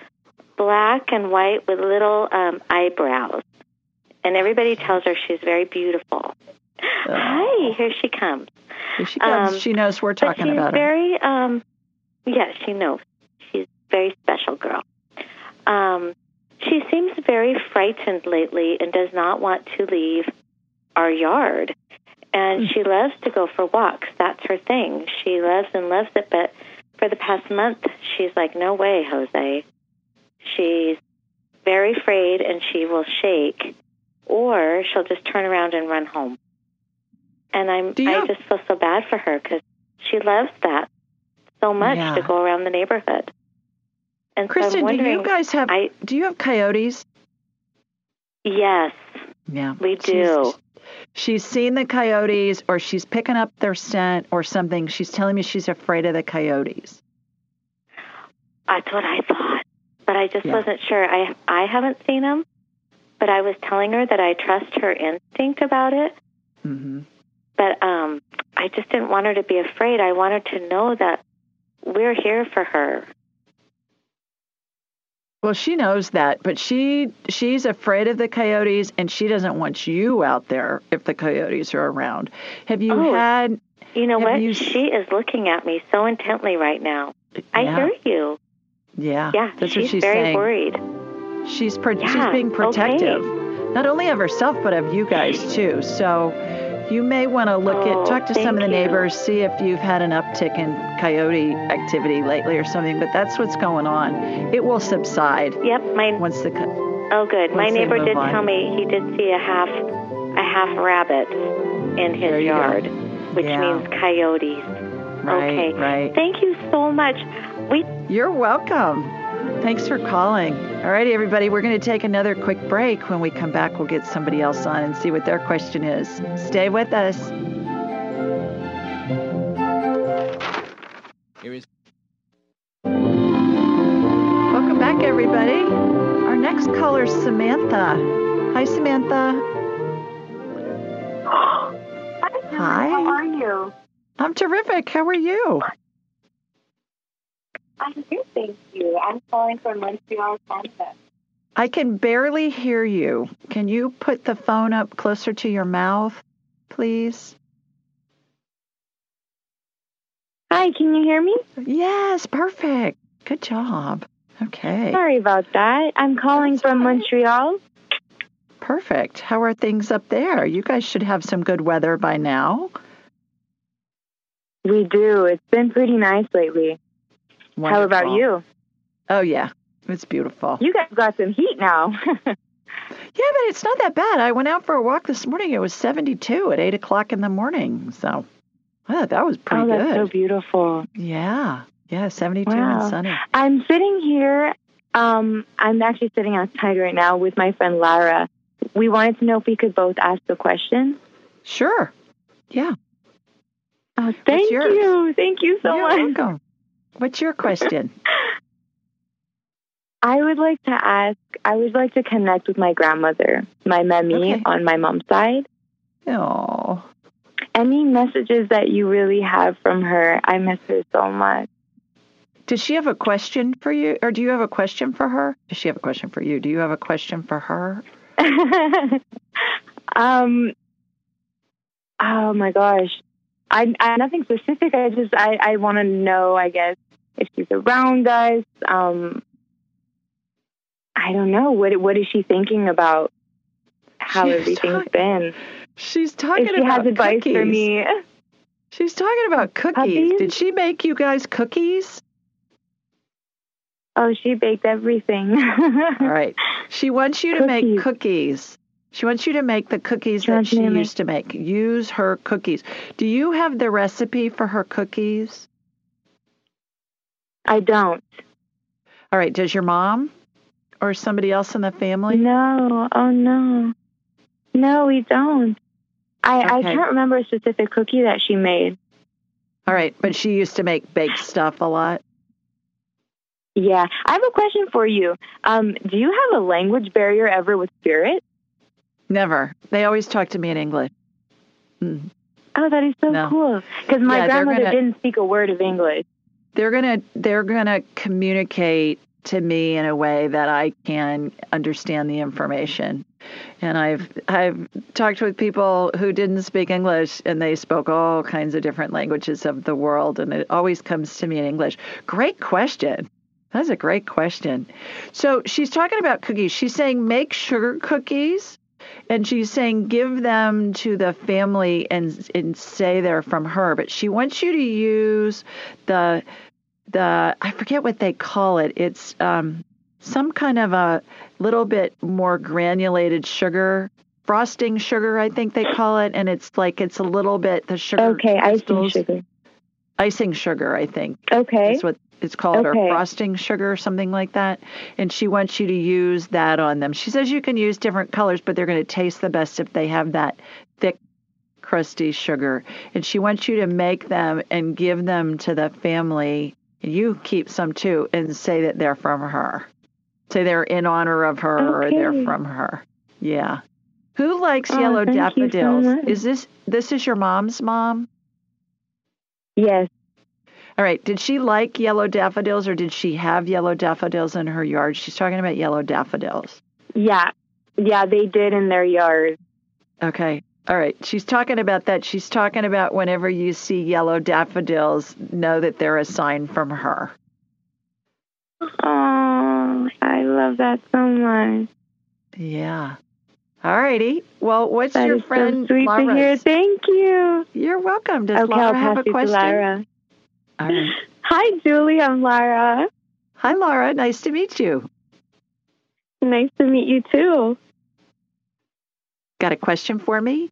[SPEAKER 5] black and white with little um, eyebrows. And everybody tells her she's very beautiful. Hi, here she comes.
[SPEAKER 1] Here she comes.
[SPEAKER 5] Um,
[SPEAKER 1] she knows we're talking
[SPEAKER 5] she's
[SPEAKER 1] about her.
[SPEAKER 5] very, um, yeah, she knows. She's a very special girl. Um, she seems very frightened lately and does not want to leave our yard. And
[SPEAKER 1] Hmm.
[SPEAKER 5] she loves to go for walks. That's her thing. She loves and loves it. But for the past month, she's like, no way, Jose. She's very afraid and she will shake, or she'll just turn around and run home. And I'm, I just feel so bad for her because she loves that so much
[SPEAKER 1] Yeah.
[SPEAKER 5] to go around the neighborhood. And
[SPEAKER 1] Kristen,
[SPEAKER 5] I'm
[SPEAKER 1] do you guys have
[SPEAKER 5] I
[SPEAKER 1] do you have coyotes?
[SPEAKER 5] yes,
[SPEAKER 1] Yeah.
[SPEAKER 5] we
[SPEAKER 1] She's-
[SPEAKER 5] do.
[SPEAKER 1] She's seen the coyotes or she's picking up their scent or something. She's telling me she's afraid of the coyotes.
[SPEAKER 5] That's what I thought, but I just
[SPEAKER 1] Yeah.
[SPEAKER 5] wasn't sure. I I haven't seen him, but I was telling her that I trust her instinct about it.
[SPEAKER 1] Mm-hmm.
[SPEAKER 5] But um, I just didn't want her to be afraid. I wanted to know that we're here for her.
[SPEAKER 1] Well, she knows that, but she she's afraid of the coyotes and she doesn't want you out there if the coyotes are around. Have you
[SPEAKER 5] Oh,
[SPEAKER 1] had
[SPEAKER 5] You know what?
[SPEAKER 1] you-
[SPEAKER 5] She is looking at me so intently right now. I hear you.
[SPEAKER 1] Yeah.
[SPEAKER 5] Yeah,
[SPEAKER 1] That's
[SPEAKER 5] she's,
[SPEAKER 1] what she's
[SPEAKER 5] very
[SPEAKER 1] saying.
[SPEAKER 5] worried.
[SPEAKER 1] She's pro- she's being protective, not only of herself but of you guys too. So you may want to look
[SPEAKER 5] Oh,
[SPEAKER 1] at talk to some of the
[SPEAKER 5] you.
[SPEAKER 1] neighbors, see if you've had an uptick in coyote activity lately or something. But that's what's going on. It will subside
[SPEAKER 5] Yep, my
[SPEAKER 1] once the
[SPEAKER 5] oh good. My neighbor did
[SPEAKER 1] on.
[SPEAKER 5] tell me he did see a half a half rabbit in his
[SPEAKER 1] you go.
[SPEAKER 5] yard, which
[SPEAKER 1] Yeah.
[SPEAKER 5] means coyotes.
[SPEAKER 1] right,
[SPEAKER 5] okay.
[SPEAKER 1] right.
[SPEAKER 5] Thank you so much. We
[SPEAKER 1] You're welcome. Thanks for calling. All righty, everybody, we're going to take another quick break. When we come back, we'll get somebody else on and see what their question is. Stay with us.
[SPEAKER 6] Here is
[SPEAKER 1] Welcome back, everybody. Our next caller is Samantha. Hi, Samantha. Hi.
[SPEAKER 7] How are you?
[SPEAKER 1] I'm terrific. How are you?
[SPEAKER 7] I'm good, thank you. I'm calling from Montreal, Canada.
[SPEAKER 1] I can barely hear you. Can you put the phone up closer to your mouth, please?
[SPEAKER 7] Hi, can you hear me?
[SPEAKER 1] Yes, perfect. Good job. Okay.
[SPEAKER 7] Sorry about that. I'm calling
[SPEAKER 1] That's
[SPEAKER 7] from
[SPEAKER 1] all right.
[SPEAKER 7] Montreal.
[SPEAKER 1] Perfect. How are things up there? You guys should have some good weather by now.
[SPEAKER 7] We do. It's been pretty nice lately. How about you?
[SPEAKER 1] Oh, yeah. It's beautiful.
[SPEAKER 7] You guys got some heat now.
[SPEAKER 1] Yeah, but it's not that bad. I went out for a walk this morning. It was 72 at 8 o'clock in the morning. So I thought that was pretty
[SPEAKER 7] oh, that's
[SPEAKER 1] good.
[SPEAKER 7] so beautiful.
[SPEAKER 1] yeah. Yeah, 72
[SPEAKER 7] Wow.
[SPEAKER 1] and sunny.
[SPEAKER 7] I'm sitting here. Um, I'm actually sitting outside right now with my friend Lara. We wanted to know if we could both ask the question.
[SPEAKER 1] Sure. Yeah.
[SPEAKER 7] Oh, thank you. Thank you so
[SPEAKER 1] You're
[SPEAKER 7] much.
[SPEAKER 1] welcome. What's your question?
[SPEAKER 7] I would like to ask, I would like to connect with my grandmother, my mammy
[SPEAKER 1] Okay.
[SPEAKER 7] on my mom's side.
[SPEAKER 1] Oh,
[SPEAKER 7] Any messages that you really have from her? I miss her so much.
[SPEAKER 1] does she have a question for you? Or do you have a question for her? Does she have a question for you? Do you have a question for her?
[SPEAKER 7] um, oh my gosh. I, I nothing specific. I just I, I want to know. I guess if she's around us. Um, I don't know what what is she thinking about how
[SPEAKER 1] She's
[SPEAKER 7] everything's been.
[SPEAKER 1] She's talking
[SPEAKER 7] If she
[SPEAKER 1] about
[SPEAKER 7] has advice
[SPEAKER 1] cookies.
[SPEAKER 7] for me,
[SPEAKER 1] She's talking about cookies.
[SPEAKER 7] Puppies?
[SPEAKER 1] Did she make you guys cookies?
[SPEAKER 7] oh, she baked everything.
[SPEAKER 1] All right. She wants you to make
[SPEAKER 7] Cookies.
[SPEAKER 1] She wants you to make the cookies that she used to make. Use her cookies. Do you have the recipe for her cookies?
[SPEAKER 7] I don't.
[SPEAKER 1] All right. Does your mom or somebody else in the family?
[SPEAKER 7] No. Oh no. No, we don't. I I can't remember a specific cookie that she made.
[SPEAKER 1] All right. But she used to make baked stuff a lot.
[SPEAKER 7] Yeah. I have a question for you. Um, do you have a language barrier ever with spirit?
[SPEAKER 1] Never. They always talk to me in English. Mm.
[SPEAKER 7] Oh, that is so
[SPEAKER 1] No.
[SPEAKER 7] cool. Because my
[SPEAKER 1] Yeah,
[SPEAKER 7] grandmother
[SPEAKER 1] gonna-
[SPEAKER 7] didn't speak a word of English.
[SPEAKER 1] They're gonna they're gonna communicate to me in a way that I can understand the information. And I've I've talked with people who didn't speak English and they spoke all kinds of different languages of the world and it always comes to me in English. Great question. That's a great question. So she's talking about cookies. She's saying make sugar cookies and she's saying give them to the family and and say they're from her but she wants you to use the the I forget what they call it it's um some kind of a little bit more granulated sugar frosting sugar I think they call it and it's like it's a little bit the sugar
[SPEAKER 7] Okay, icing sugar.
[SPEAKER 1] icing sugar I think
[SPEAKER 7] Okay.
[SPEAKER 1] that's what it's called, or frosting sugar, or something like that. And she wants you to use that on them. She says you can use different colors, but they're going to taste the best if they have that thick, crusty sugar. And she wants you to make them and give them to the family. You keep some too, and say that they're from her. Say they're in honor of her, or they're from her. Yeah. Who likes
[SPEAKER 7] Oh,
[SPEAKER 1] yellow
[SPEAKER 7] you so
[SPEAKER 1] daffodils? Is this this is your mom's mom?
[SPEAKER 7] Yes.
[SPEAKER 1] All right. Did she like yellow daffodils or did she have yellow daffodils in her yard? She's talking about yellow daffodils.
[SPEAKER 7] Yeah. Yeah, they did in their yard.
[SPEAKER 1] Okay. All right. She's talking about that. She's talking about whenever you see yellow daffodils, know that they're a sign from her.
[SPEAKER 7] Oh, I love that so much.
[SPEAKER 1] Yeah. All righty. Well, what's
[SPEAKER 7] That
[SPEAKER 1] your friend
[SPEAKER 7] so sweet to hear. Thank you.
[SPEAKER 1] You're welcome. Does
[SPEAKER 7] okay,
[SPEAKER 1] Laura have a question?
[SPEAKER 7] Lara.
[SPEAKER 1] Right.
[SPEAKER 7] Hi, Julie. I'm Lara.
[SPEAKER 1] Hi, Laura. Nice to meet you.
[SPEAKER 7] Nice to meet you too.
[SPEAKER 1] Got a question for me?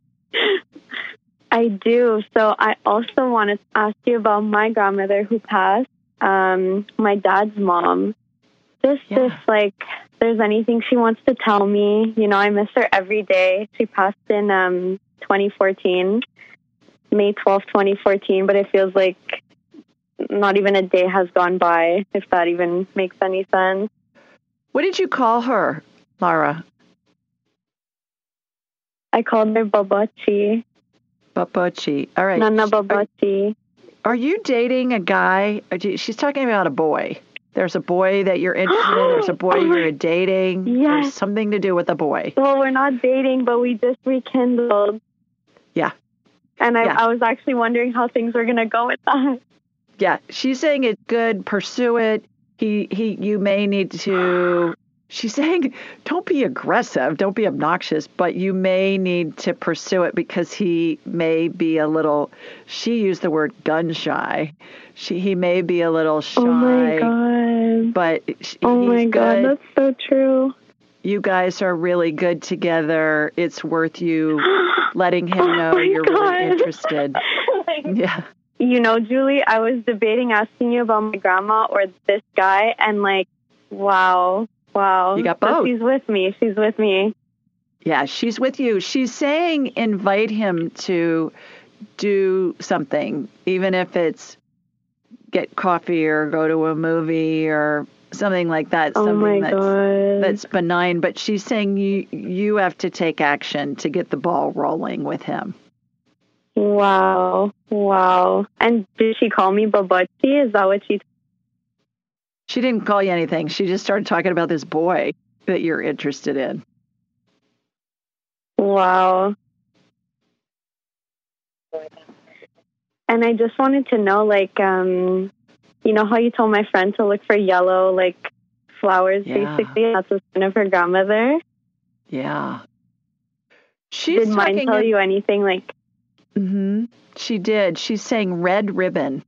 [SPEAKER 7] I do. So I also want to ask you about my grandmother who passed. Um, my dad's mom. Just
[SPEAKER 1] Yeah.
[SPEAKER 7] if like there's anything she wants to tell me, you know, I miss her every day. She passed in um 2014, May 12th, 2014, but it feels like not even a day has gone by, if that even makes any sense.
[SPEAKER 1] What did you call her, Laura?
[SPEAKER 7] I called her Babachi,
[SPEAKER 1] Babachi. All right.
[SPEAKER 7] Nana
[SPEAKER 1] Are-
[SPEAKER 7] Babachi.
[SPEAKER 1] Are you dating a guy? Or do you- She's talking about a boy. There's a boy that you're interested in. There's a boy you're dating. There's
[SPEAKER 7] Yes.
[SPEAKER 1] something to do with a boy.
[SPEAKER 7] Well, we're not dating, but we just rekindled.
[SPEAKER 1] Yeah.
[SPEAKER 7] And I,
[SPEAKER 1] Yeah.
[SPEAKER 7] I was actually wondering how things were going to go with that.
[SPEAKER 1] Yeah, she's saying it's good. Pursue it. He he. You may need to. She's saying don't be aggressive. Don't be obnoxious. But you may need to pursue it because he may be a little. She used the word gun shy. She he may be a little shy.
[SPEAKER 7] Oh my god.
[SPEAKER 1] But sh-
[SPEAKER 7] Oh my god,
[SPEAKER 1] good.
[SPEAKER 7] that's so true.
[SPEAKER 1] you guys are really good together. It's worth you letting him
[SPEAKER 7] Oh
[SPEAKER 1] know
[SPEAKER 7] my
[SPEAKER 1] you're
[SPEAKER 7] God.
[SPEAKER 1] really interested. Oh yeah.
[SPEAKER 7] You know, Julie, I was debating asking you about my grandma or this guy, and like, wow, wow.
[SPEAKER 1] You got
[SPEAKER 7] So
[SPEAKER 1] both.
[SPEAKER 7] she's with me. She's with me.
[SPEAKER 1] Yeah, she's with you. She's saying invite him to do something, even if it's get coffee or go to a movie or something like that.
[SPEAKER 7] Oh
[SPEAKER 1] something
[SPEAKER 7] my
[SPEAKER 1] that's
[SPEAKER 7] god.
[SPEAKER 1] that's benign. But she's saying you you have to take action to get the ball rolling with him.
[SPEAKER 7] wow, wow. And did she call me Babachi? Is that what she?
[SPEAKER 1] She didn't call you anything. She just started talking about this boy that you're interested in.
[SPEAKER 7] Wow. And I just wanted to know, like, um, you know how you told my friend to look for yellow, like, flowers,
[SPEAKER 1] Yeah.
[SPEAKER 7] basically. That's the son of her grandmother.
[SPEAKER 1] Yeah. She's
[SPEAKER 7] Did mine tell
[SPEAKER 1] in-
[SPEAKER 7] you anything like
[SPEAKER 1] hmm She did. She's saying red ribbon.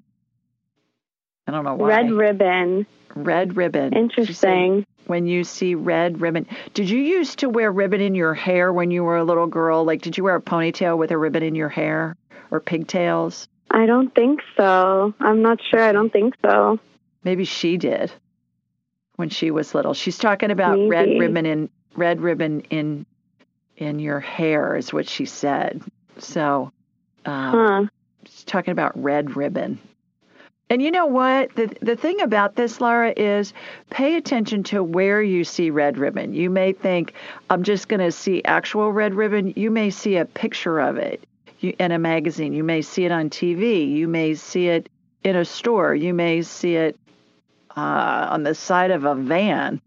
[SPEAKER 1] I don't know why.
[SPEAKER 7] red ribbon?
[SPEAKER 1] Red ribbon.
[SPEAKER 7] Interesting.
[SPEAKER 1] when you see red ribbon. Did you used to wear ribbon in your hair when you were a little girl? Like, did you wear a ponytail with a ribbon in your hair or pigtails?
[SPEAKER 7] I don't think so. I'm not sure. I don't think so.
[SPEAKER 1] Maybe she did when she was little. She's talking about red ribbon in red ribbon in in your hair is what she said. So, um,
[SPEAKER 7] Huh.
[SPEAKER 1] She's talking about red ribbon. And you know what? The the thing about this, Laura, is pay attention to where you see red ribbon. You may think I'm just going to see actual red ribbon. You may see a picture of it in a magazine. You may see it on TV. You may see it in a store. You may see it uh, on the side of a van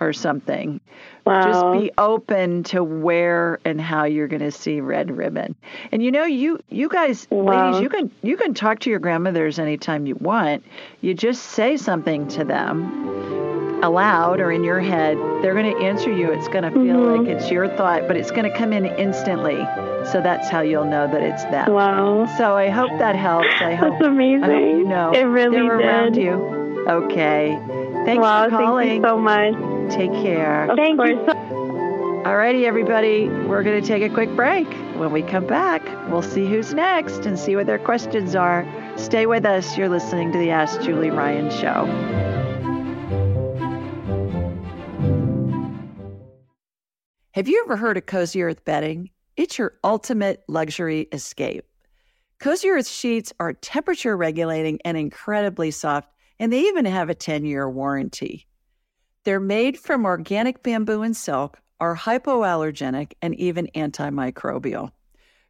[SPEAKER 1] or something.
[SPEAKER 7] Wow.
[SPEAKER 1] Just be open to where and how you're going to see red ribbon. And you know, you you guys,
[SPEAKER 7] Wow.
[SPEAKER 1] ladies, you can you can talk to your grandmothers anytime you want. You just say something to them aloud or in your head. They're going to answer you. It's going to feel
[SPEAKER 7] Mhm.
[SPEAKER 1] like it's your thought, but it's going to come in instantly. So that's how you'll know that it's them.
[SPEAKER 7] wow.
[SPEAKER 1] So I hope that helps. I hope,
[SPEAKER 7] That's amazing.
[SPEAKER 1] I hope you know
[SPEAKER 7] It really
[SPEAKER 1] they're
[SPEAKER 7] did.
[SPEAKER 1] around you. Okay. Thanks
[SPEAKER 7] wow,
[SPEAKER 1] for calling.
[SPEAKER 7] thank you so much.
[SPEAKER 1] Take care.
[SPEAKER 7] Of
[SPEAKER 5] Thank you
[SPEAKER 7] course.
[SPEAKER 1] Alrighty, everybody, we're going to take a quick break. When we come back, we'll see who's next and see what their questions are. Stay with us. You're listening to the Ask Julie Ryan Show. Have you ever heard of Cozy Earth bedding? It's your ultimate luxury escape. Cozy Earth sheets are temperature regulating and incredibly soft, and they even have a 10 year warranty. They're made from organic bamboo and silk, are hypoallergenic, and even antimicrobial.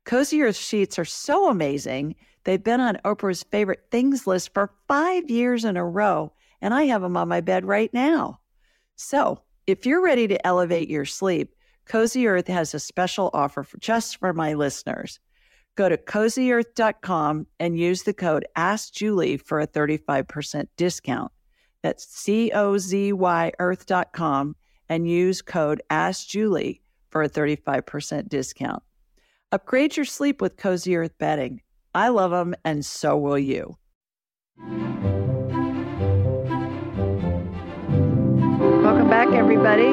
[SPEAKER 1] Cozy Earth sheets are so amazing, they've been on Oprah's favorite things list for five years in a row, and I have them on my bed right now. So, if you're ready to elevate your sleep, Cozy Earth has a special offer for just for my listeners. Go to cozyearth.com and use the code AskJulie for a 35% discount. That's C O Z Y earth.com and use code AskJulie for a 35% discount. Upgrade your sleep with Cozy Earth bedding. I love them, and so will you. Welcome back, everybody.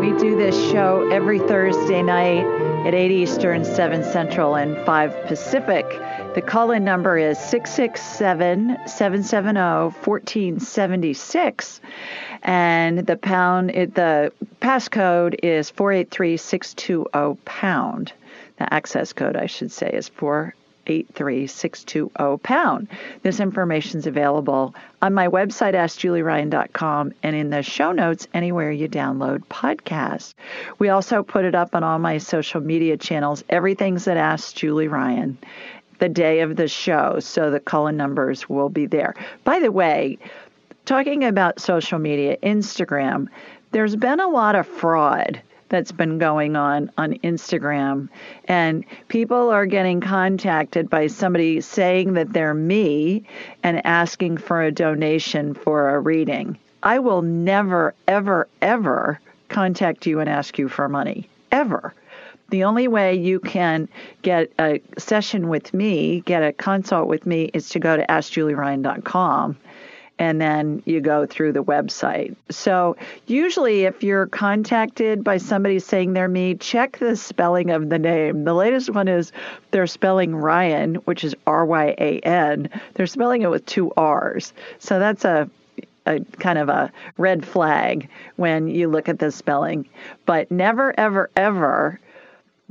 [SPEAKER 1] We do this show every Thursday night at 8 Eastern, 7 Central, and 5 Pacific. The call in number is 667 770 1476. And the pound, the passcode is 483 620 pound. The access code, I should say, is 483620 pound. This information is available on my website, AskJulieRyan.com, and in the show notes anywhere you download podcasts. We also put it up on all my social media channels. Everything's at Ask Julie Ryan the day of the show, so the call in numbers will be there. By the way, talking about social media, Instagram, there's been a lot of fraud that's been going on on Instagram, and people are getting contacted by somebody saying that they're me and asking for a donation for a reading. I will never, ever, ever contact you and ask you for money, ever. The only way you can get a session with me, get a consult with me, is to go to AskJulieRyan.com and then you go through the website. So, usually, if you're contacted by somebody saying they're me, check the spelling of the name. The latest one is they're spelling Ryan, which is R Y A N. They're spelling it with two R's. So, that's a a kind of a red flag when you look at the spelling. But never, ever, ever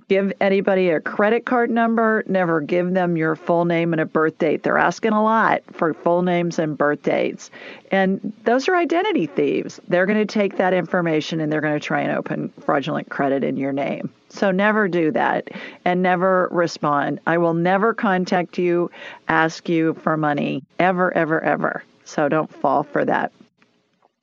[SPEAKER 1] give anybody a credit card number, never give them your full name and a birth date. They're asking a lot for full names and birth dates. And those are identity thieves. They're going to take that information and they're going to try and open fraudulent credit in your name. So never do that and never respond. I will never contact you, ask you for money, ever, ever, ever. So don't fall for that.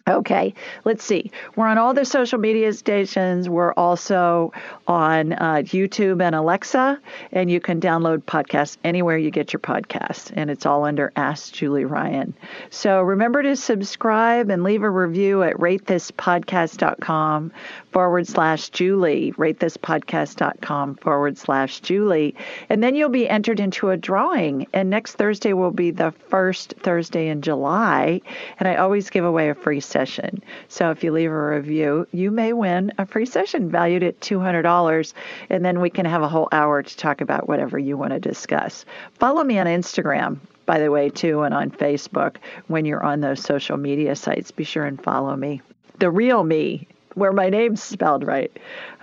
[SPEAKER 1] Okay, let's see. We're on all the social media stations. We're also on uh, YouTube and Alexa, and you can download podcasts anywhere you get your podcasts, and it's all under Ask Julie Ryan. So remember to subscribe and leave a review at ratethispodcast.com forward slash Julie, ratethispodcast.com forward slash Julie, and then you'll be entered into a drawing. And next Thursday will be the first Thursday in July, and I always give away a free session. So if you leave a review, you may win a free session valued at $200, and then we can have a whole hour to talk about whatever you want to discuss. Follow me on Instagram by the way, too, and on Facebook when you're on those social media sites. Be sure and follow me. The real me where my name's spelled right.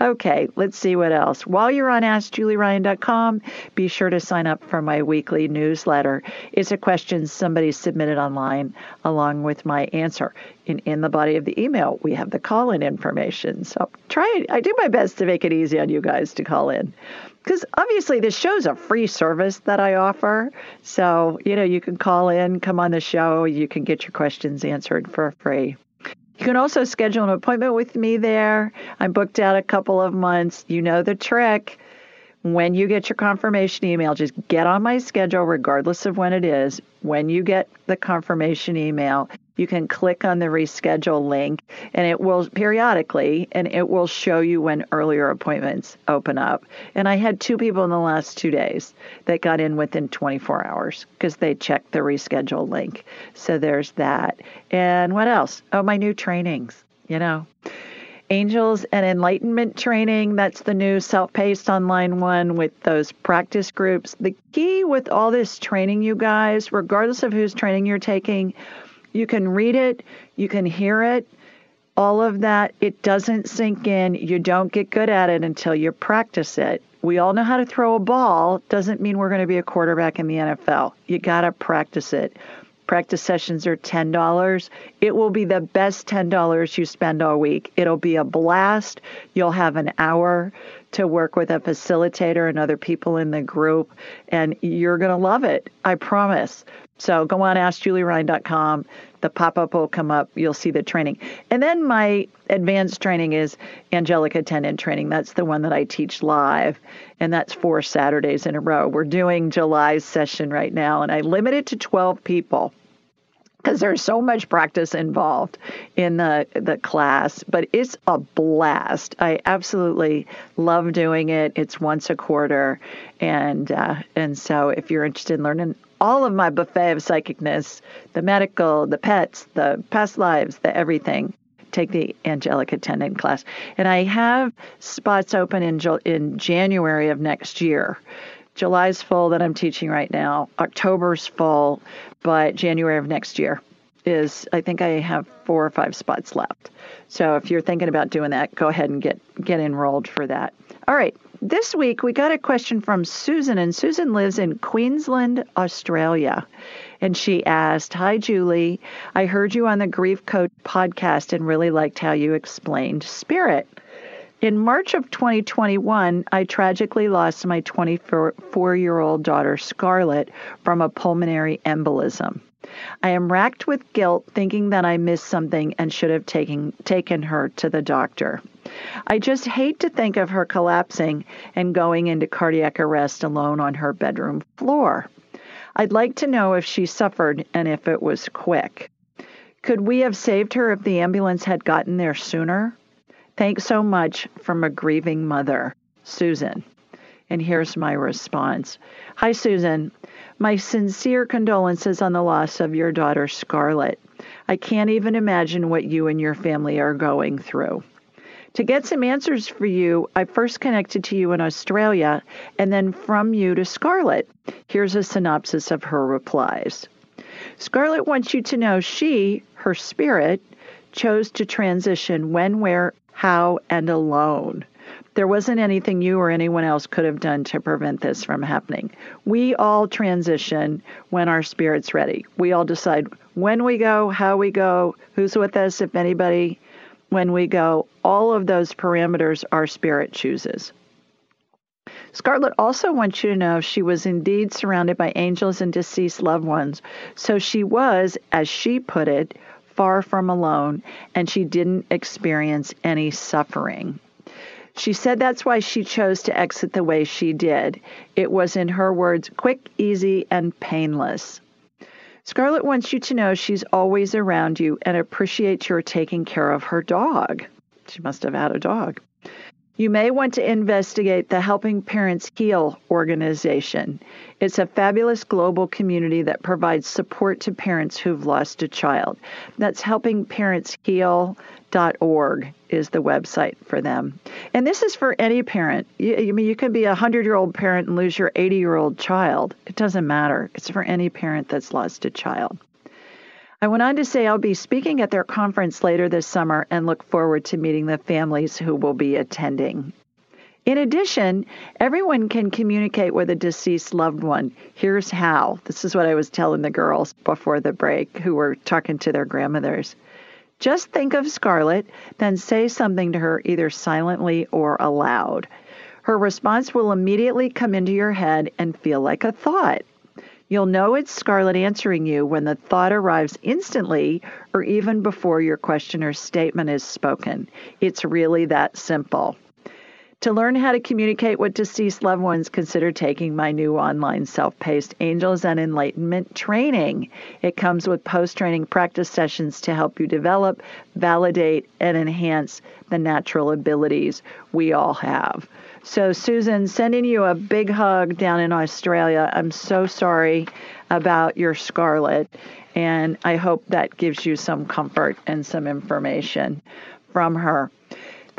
[SPEAKER 1] Okay, let's see what else. While you're on AskJulieRyan.com, be sure to sign up for my weekly newsletter. It's a question somebody submitted online along with my answer. In, in the body of the email, we have the call in information. So try it. I do my best to make it easy on you guys to call in. Because obviously, this show's a free service that I offer. So, you know, you can call in, come on the show, you can get your questions answered for free. You can also schedule an appointment with me there. I'm booked out a couple of months. You know the trick. When you get your confirmation email, just get on my schedule, regardless of when it is. When you get the confirmation email, you can click on the reschedule link and it will periodically and it will show you when earlier appointments open up. And I had two people in the last two days that got in within 24 hours because they checked the reschedule link. So there's that. And what else? Oh, my new trainings, you know. Angels and Enlightenment training. That's the new self paced online one with those practice groups. The key with all this training, you guys, regardless of whose training you're taking, you can read it, you can hear it, all of that. It doesn't sink in. You don't get good at it until you practice it. We all know how to throw a ball, doesn't mean we're going to be a quarterback in the NFL. You got to practice it. Practice sessions are $10. It will be the best $10 you spend all week. It'll be a blast. You'll have an hour to work with a facilitator and other people in the group, and you're going to love it. I promise. So go on AskJulieRyan.com. The pop up will come up. You'll see the training. And then my advanced training is angelic attendant training. That's the one that I teach live, and that's four Saturdays in a row. We're doing July's session right now, and I limit it to 12 people because there's so much practice involved in the the class but it's a blast i absolutely love doing it it's once a quarter and uh, and so if you're interested in learning all of my buffet of psychicness the medical the pets the past lives the everything take the angelic attendant class and i have spots open in in january of next year July's full that I'm teaching right now. October's full, but January of next year is I think I have four or five spots left. So if you're thinking about doing that, go ahead and get get enrolled for that. All right. This week we got a question from Susan and Susan lives in Queensland, Australia. And she asked, "Hi Julie, I heard you on the Grief Coach podcast and really liked how you explained spirit." In March of 2021, I tragically lost my 24 year old daughter, Scarlett, from a pulmonary embolism. I am racked with guilt thinking that I missed something and should have taken, taken her to the doctor. I just hate to think of her collapsing and going into cardiac arrest alone on her bedroom floor. I'd like to know if she suffered and if it was quick. Could we have saved her if the ambulance had gotten there sooner? Thanks so much from a grieving mother, Susan. And here's my response Hi, Susan. My sincere condolences on the loss of your daughter, Scarlett. I can't even imagine what you and your family are going through. To get some answers for you, I first connected to you in Australia and then from you to Scarlett. Here's a synopsis of her replies. Scarlett wants you to know she, her spirit, chose to transition when, where, how, and alone. There wasn't anything you or anyone else could have done to prevent this from happening. We all transition when our spirit's ready. We all decide when we go, how we go, who's with us, if anybody, when we go. All of those parameters our spirit chooses. Scarlett also wants you to know she was indeed surrounded by angels and deceased loved ones. So she was, as she put it, far from alone and she didn't experience any suffering. She said that's why she chose to exit the way she did. It was, in her words, quick, easy, and painless. Scarlett wants you to know she's always around you and appreciates your taking care of her dog. She must have had a dog. You may want to investigate the Helping Parents Heal organization. It's a fabulous global community that provides support to parents who've lost a child. That's helpingparentsheal.org is the website for them. And this is for any parent. You, mean, you could be a 100 year old parent and lose your 80 year old child. It doesn't matter. It's for any parent that's lost a child. I went on to say I'll be speaking at their conference later this summer and look forward to meeting the families who will be attending. In addition, everyone can communicate with a deceased loved one. Here's how. This is what I was telling the girls before the break who were talking to their grandmothers. Just think of Scarlett, then say something to her either silently or aloud. Her response will immediately come into your head and feel like a thought. You'll know it's Scarlett answering you when the thought arrives instantly or even before your questioner's statement is spoken. It's really that simple. To learn how to communicate with deceased loved ones, consider taking my new online self paced Angels and Enlightenment training. It comes with post training practice sessions to help you develop, validate, and enhance the natural abilities we all have. So, Susan, sending you a big hug down in Australia. I'm so sorry about your Scarlett, and I hope that gives you some comfort and some information from her.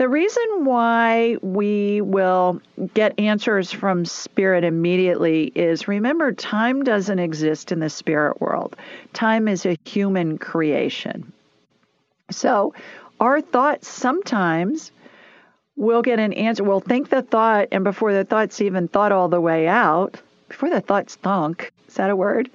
[SPEAKER 1] The reason why we will get answers from spirit immediately is remember, time doesn't exist in the spirit world, time is a human creation. So, our thoughts sometimes we'll get an answer. We'll think the thought, and before the thought's even thought all the way out, before the thought's thunk, is that a word?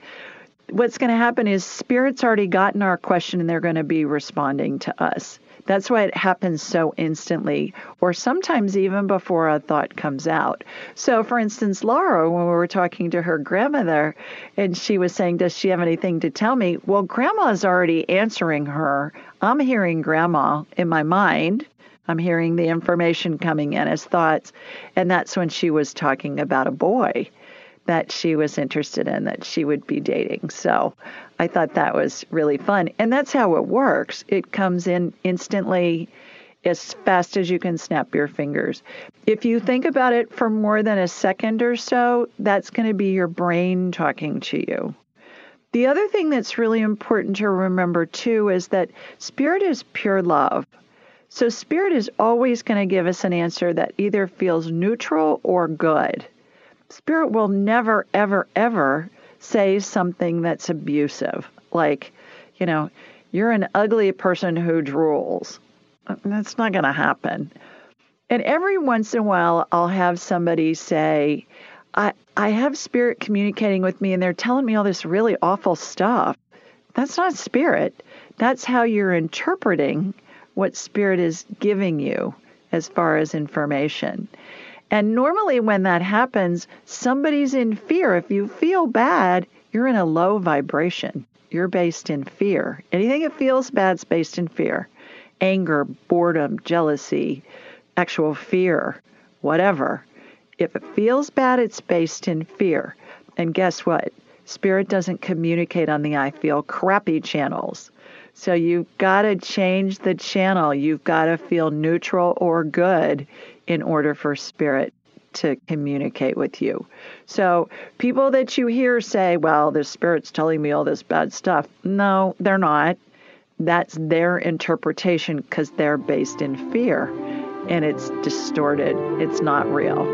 [SPEAKER 1] What's going to happen is spirit's already gotten our question and they're going to be responding to us. That's why it happens so instantly, or sometimes even before a thought comes out. So, for instance, Laura, when we were talking to her grandmother, and she was saying, Does she have anything to tell me? Well, grandma's already answering her. I'm hearing grandma in my mind I'm hearing the information coming in as thoughts. And that's when she was talking about a boy that she was interested in that she would be dating. So I thought that was really fun. And that's how it works. It comes in instantly as fast as you can snap your fingers. If you think about it for more than a second or so, that's going to be your brain talking to you. The other thing that's really important to remember too is that spirit is pure love. So, spirit is always going to give us an answer that either feels neutral or good. Spirit will never, ever, ever say something that's abusive, like, you know, you're an ugly person who drools. That's not going to happen. And every once in a while, I'll have somebody say, I, I have spirit communicating with me and they're telling me all this really awful stuff. That's not spirit. That's how you're interpreting what Spirit is giving you as far as information. And normally, when that happens, somebody's in fear. If you feel bad, you're in a low vibration. You're based in fear. Anything that feels bad is based in fear anger, boredom, jealousy, actual fear, whatever. If it feels bad, it's based in fear. And guess what? Spirit doesn't communicate on the I feel crappy channels. So you've got to change the channel. You've got to feel neutral or good in order for spirit to communicate with you. So people that you hear say, well, the spirit's telling me all this bad stuff. No, they're not. That's their interpretation because they're based in fear and it's distorted. It's not real.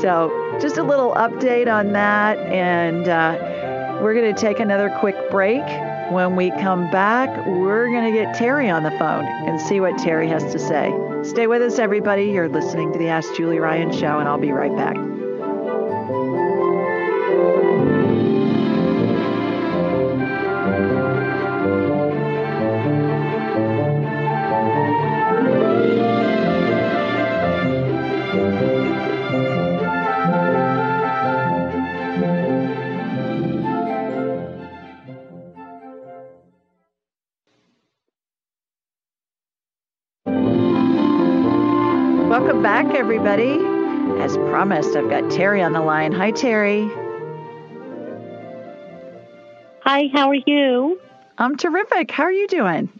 [SPEAKER 1] So, just a little update on that. And uh, we're going to take another quick break. When we come back, we're going to get Terry on the phone and see what Terry has to say. Stay with us, everybody. You're listening to the Ask Julie Ryan Show, and I'll be right back. Everybody. As promised, I've got Terry on the line. Hi, Terry.
[SPEAKER 6] Hi, how are you?
[SPEAKER 1] I'm terrific. How are you doing?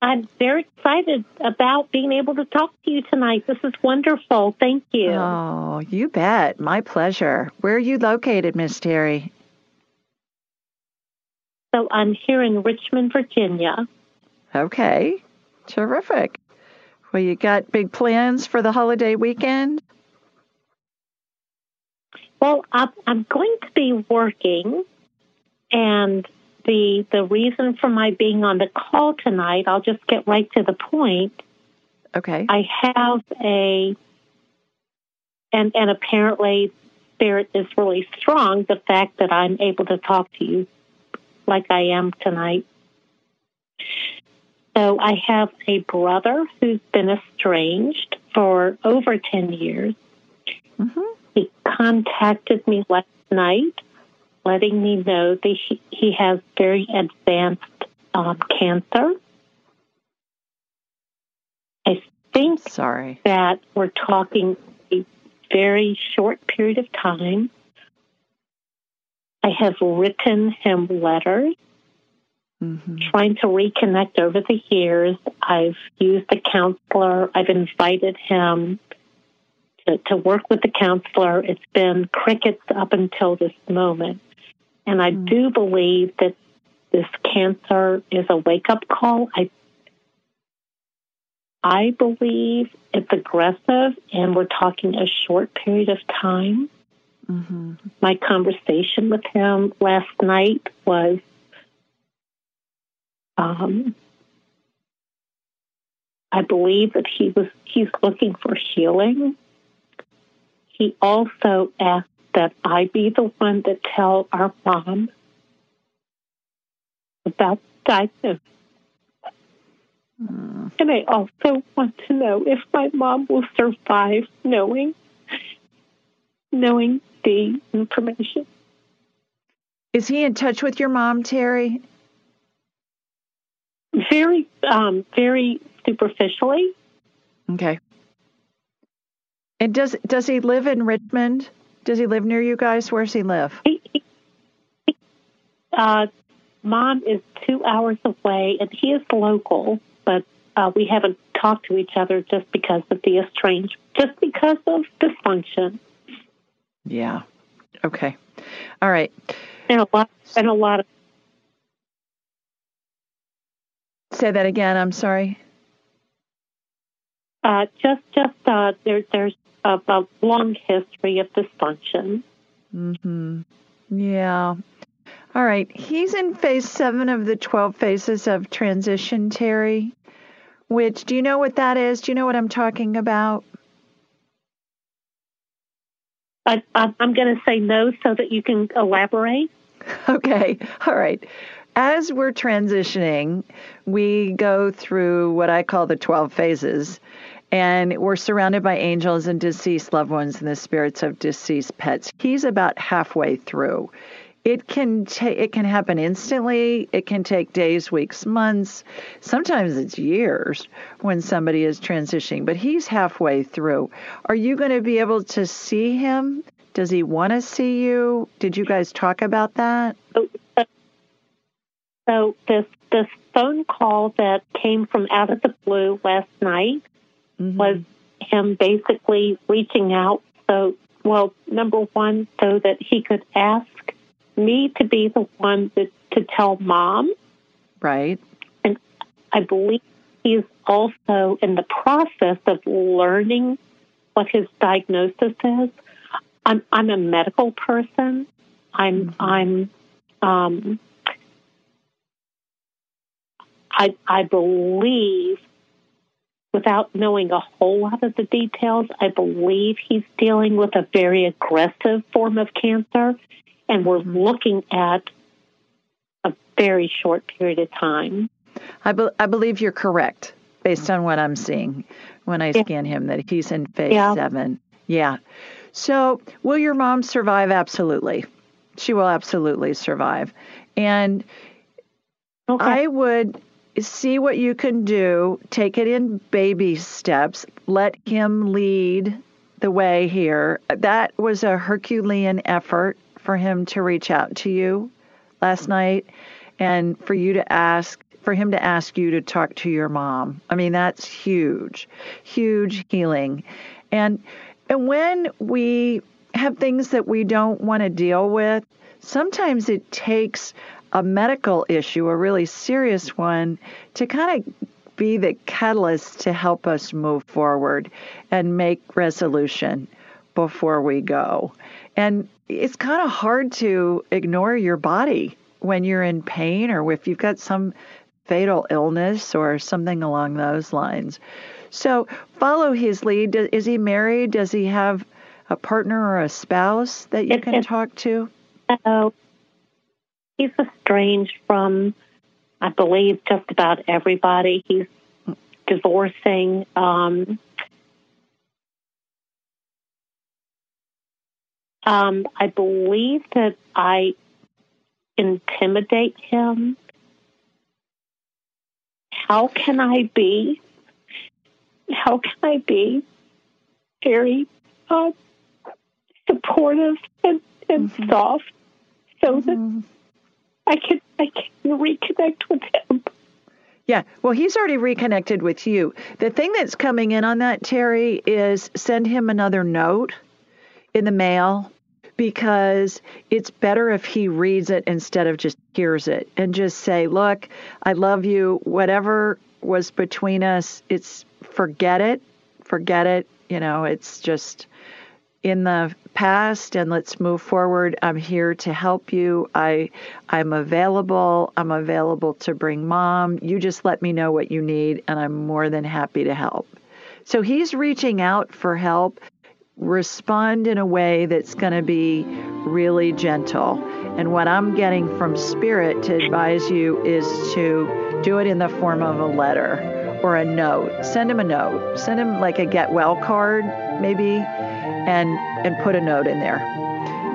[SPEAKER 6] I'm very excited about being able to talk to you tonight. This is wonderful. Thank you.
[SPEAKER 1] Oh, you bet. My pleasure. Where are you located, Miss Terry?
[SPEAKER 6] So I'm here in Richmond, Virginia.
[SPEAKER 1] Okay. Terrific. Well, you got big plans for the holiday weekend?
[SPEAKER 6] Well, I'm going to be working, and the the reason for my being on the call tonight, I'll just get right to the point.
[SPEAKER 1] Okay.
[SPEAKER 6] I have a, and and apparently, spirit is really strong. The fact that I'm able to talk to you like I am tonight. So I have a brother who's been estranged for over 10 years. Mm-hmm. He contacted me last night, letting me know that he, he has very advanced um, cancer. I think
[SPEAKER 1] Sorry.
[SPEAKER 6] that we're talking a very short period of time. I have written him letters Mm-hmm. Trying to reconnect over the years. I've used a counselor. I've invited him to, to work with the counselor. It's been crickets up until this moment. And I mm-hmm. do believe that this cancer is a wake up call. I I believe it's aggressive, and we're talking a short period of time. Mm-hmm. My conversation with him last night was um, I believe that he was he's looking for healing. He also asked that I be the one to tell our mom about diagnosis. Mm. And I also want to know if my mom will survive knowing knowing the information.
[SPEAKER 1] Is he in touch with your mom, Terry?
[SPEAKER 6] Very, um, very superficially.
[SPEAKER 1] Okay. And does does he live in Richmond? Does he live near you guys? Where does he live? He, he,
[SPEAKER 6] uh, mom is two hours away, and he is local, but uh, we haven't talked to each other just because of the estranged, just because of dysfunction.
[SPEAKER 1] Yeah. Okay. All right.
[SPEAKER 6] And a lot, and a lot of
[SPEAKER 1] Say that again. I'm sorry.
[SPEAKER 6] Uh, just, just uh, there, there's a, a, long history of dysfunction.
[SPEAKER 1] Hmm. Yeah. All right. He's in phase seven of the twelve phases of transition, Terry. Which do you know what that is? Do you know what I'm talking about?
[SPEAKER 6] I, I'm going to say no, so that you can elaborate.
[SPEAKER 1] Okay. All right as we're transitioning, we go through what I call the 12 phases. And we're surrounded by angels and deceased loved ones and the spirits of deceased pets. He's about halfway through. It can ta- it can happen instantly. It can take days, weeks, months. Sometimes it's years when somebody is transitioning, but he's halfway through. Are you going to be able to see him? Does he want to see you? Did you guys talk about that?
[SPEAKER 6] Oh, So this this phone call that came from out of the blue last night mm-hmm. was him basically reaching out. So, well, number one, so that he could ask me to be the one that, to tell mom.
[SPEAKER 1] Right.
[SPEAKER 6] And I believe he's also in the process of learning what his diagnosis is. I'm I'm a medical person. I'm mm-hmm. I'm um, I, I believe, without knowing a whole lot of the details, I believe he's dealing with a very aggressive form of cancer, and we're looking at a very short period of time.
[SPEAKER 1] I, be- I believe you're correct based on what I'm seeing when I scan him that he's in phase yeah. seven. Yeah. So, will your mom survive? Absolutely. She will absolutely survive. And okay. I would see what you can do. Take it in baby steps. Let him lead the way here. That was a Herculean effort for him to reach out to you last night and for you to ask for him to ask you to talk to your mom. I mean, that's huge. Huge healing. And and when we have things that we don't want to deal with, sometimes it takes a medical issue, a really serious one, to kind of be the catalyst to help us move forward and make resolution before we go. And it's kind of hard to ignore your body when you're in pain or if you've got some fatal illness or something along those lines. So follow his lead. Is he married? Does he have a partner or a spouse that you can talk to?
[SPEAKER 6] Uh, he's estranged from, I believe, just about everybody. He's divorcing. Um, um, I believe that I intimidate him. How can I be? How can I be very uh, supportive and, and mm-hmm. soft so mm-hmm. I can I can reconnect with him.
[SPEAKER 1] Yeah, well, he's already reconnected with you. The thing that's coming in on that, Terry, is send him another note in the mail because it's better if he reads it instead of just hears it and just say, Look, I love you. Whatever was between us, it's forget it. Forget it. You know, it's just in the past and let's move forward. I'm here to help you. I I'm available. I'm available to bring mom. You just let me know what you need and I'm more than happy to help. So he's reaching out for help. Respond in a way that's going to be really gentle. And what I'm getting from spirit to advise you is to do it in the form of a letter or a note. Send him a note. Send him like a get well card maybe and and put a note in there.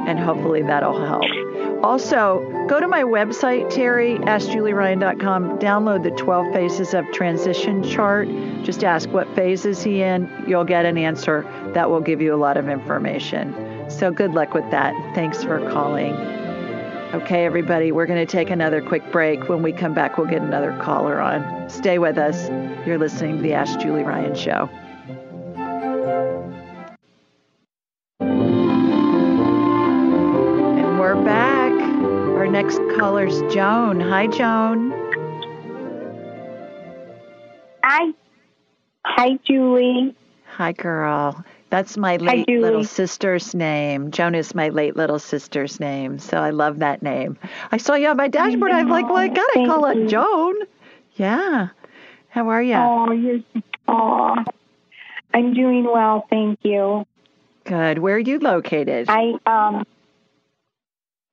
[SPEAKER 1] And hopefully that'll help. Also, go to my website, Terry, askjulieryan.com, download the 12 phases of transition chart. Just ask what phase is he in. You'll get an answer that will give you a lot of information. So good luck with that. Thanks for calling. Okay, everybody, we're going to take another quick break. When we come back, we'll get another caller on. Stay with us. You're listening to the Ask Julie Ryan Show. Joan. Hi, Joan.
[SPEAKER 8] Hi. Hi, Julie.
[SPEAKER 1] Hi, girl. That's my late Hi, little sister's name. Joan is my late little sister's name. So I love that name. I saw you on my dashboard. I'm like, well, I got to call it Joan. Yeah. How are you?
[SPEAKER 8] Oh, you're. Oh, I'm doing well. Thank you.
[SPEAKER 1] Good. Where are you located?
[SPEAKER 8] I um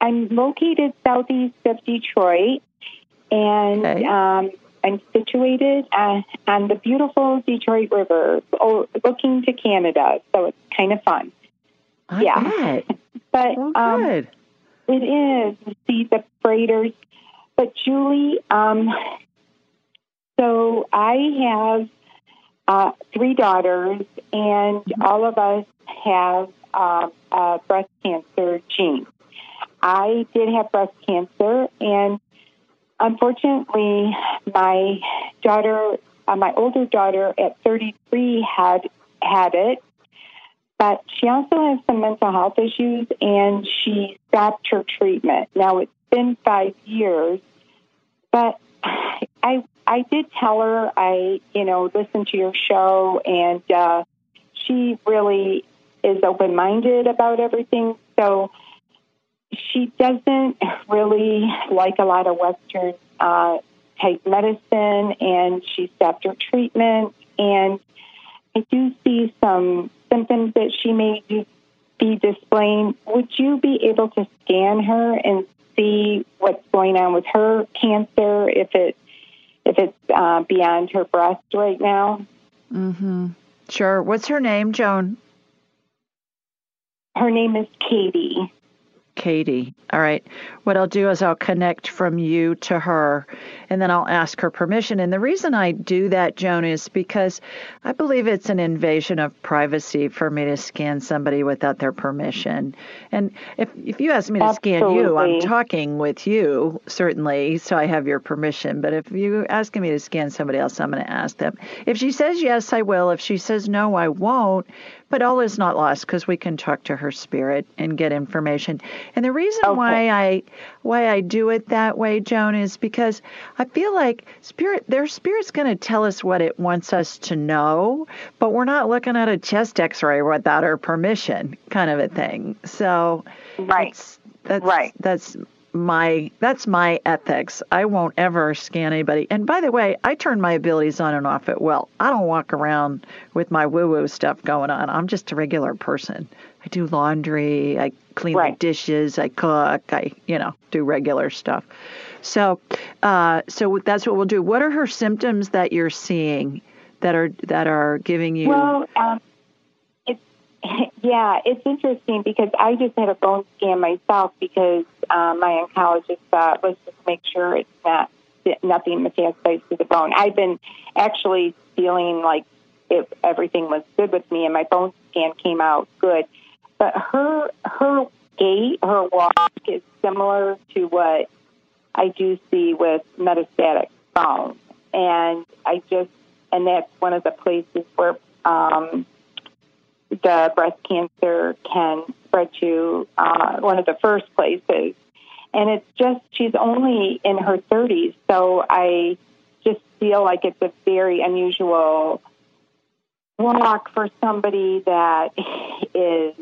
[SPEAKER 8] I'm located southeast of Detroit, and okay. um, I'm situated on, on the beautiful Detroit River, looking to Canada. So it's kind of fun.
[SPEAKER 1] I
[SPEAKER 8] yeah, but
[SPEAKER 1] well,
[SPEAKER 8] um,
[SPEAKER 1] it
[SPEAKER 8] is see the freighters. But Julie, um, so I have uh, three daughters, and mm-hmm. all of us have uh, uh, breast cancer gene. I did have breast cancer, and unfortunately, my daughter, uh, my older daughter at 33, had had it, but she also has some mental health issues, and she stopped her treatment. Now it's been five years, but I I did tell her I you know listened to your show, and uh, she really is open minded about everything. So she doesn't really like a lot of Western uh, type medicine, and she stopped her treatment. And I do see some symptoms that she may be displaying. Would you be able to scan her and see what's going on with her cancer if it if it's uh, beyond her breast right now?
[SPEAKER 1] Mm-hmm. Sure. What's her name, Joan?
[SPEAKER 8] Her name is Katie.
[SPEAKER 1] Katie. All right. What I'll do is I'll connect from you to her and then I'll ask her permission. And the reason I do that, Joan, is because I believe it's an invasion of privacy for me to scan somebody without their permission. And if if you ask me to
[SPEAKER 8] Absolutely.
[SPEAKER 1] scan you, I'm talking with you, certainly, so I have your permission. But if you're asking me to scan somebody else, I'm going to ask them. If she says yes, I will. If she says no, I won't. But all is not lost because we can talk to her spirit and get information. And the reason oh,
[SPEAKER 8] Okay.
[SPEAKER 1] why I why I do it that way, Joan, is because I feel like spirit their spirit's going to tell us what it wants us to know, but we're not looking at a chest X-ray without our permission, kind of a thing. So
[SPEAKER 8] Right.
[SPEAKER 1] that's that's
[SPEAKER 8] Right.
[SPEAKER 1] that's my that's my ethics. I won't ever scan anybody. And by the way, I turn my abilities on and off at will. I don't walk around with my woo woo stuff going on. I'm just a regular person. I do laundry, I clean
[SPEAKER 8] Right.
[SPEAKER 1] the dishes, I cook, I you know, do regular stuff. So uh so that's what we'll do. What are her symptoms that you're seeing that are that are giving you
[SPEAKER 8] Well, um, yeah, it's interesting because I just had a bone scan myself because um, my oncologist thought let's just make sure it's not nothing metastasized to the bone. I've been actually feeling like if everything was good with me, and my bone scan came out good. But her her gait, her walk is similar to what I do see with metastatic bone, and I just and that's one of the places where um, the breast cancer can spread to uh, one of the first places. And it's just, she's only in her 30s. So I just feel like it's a very unusual walk for somebody that is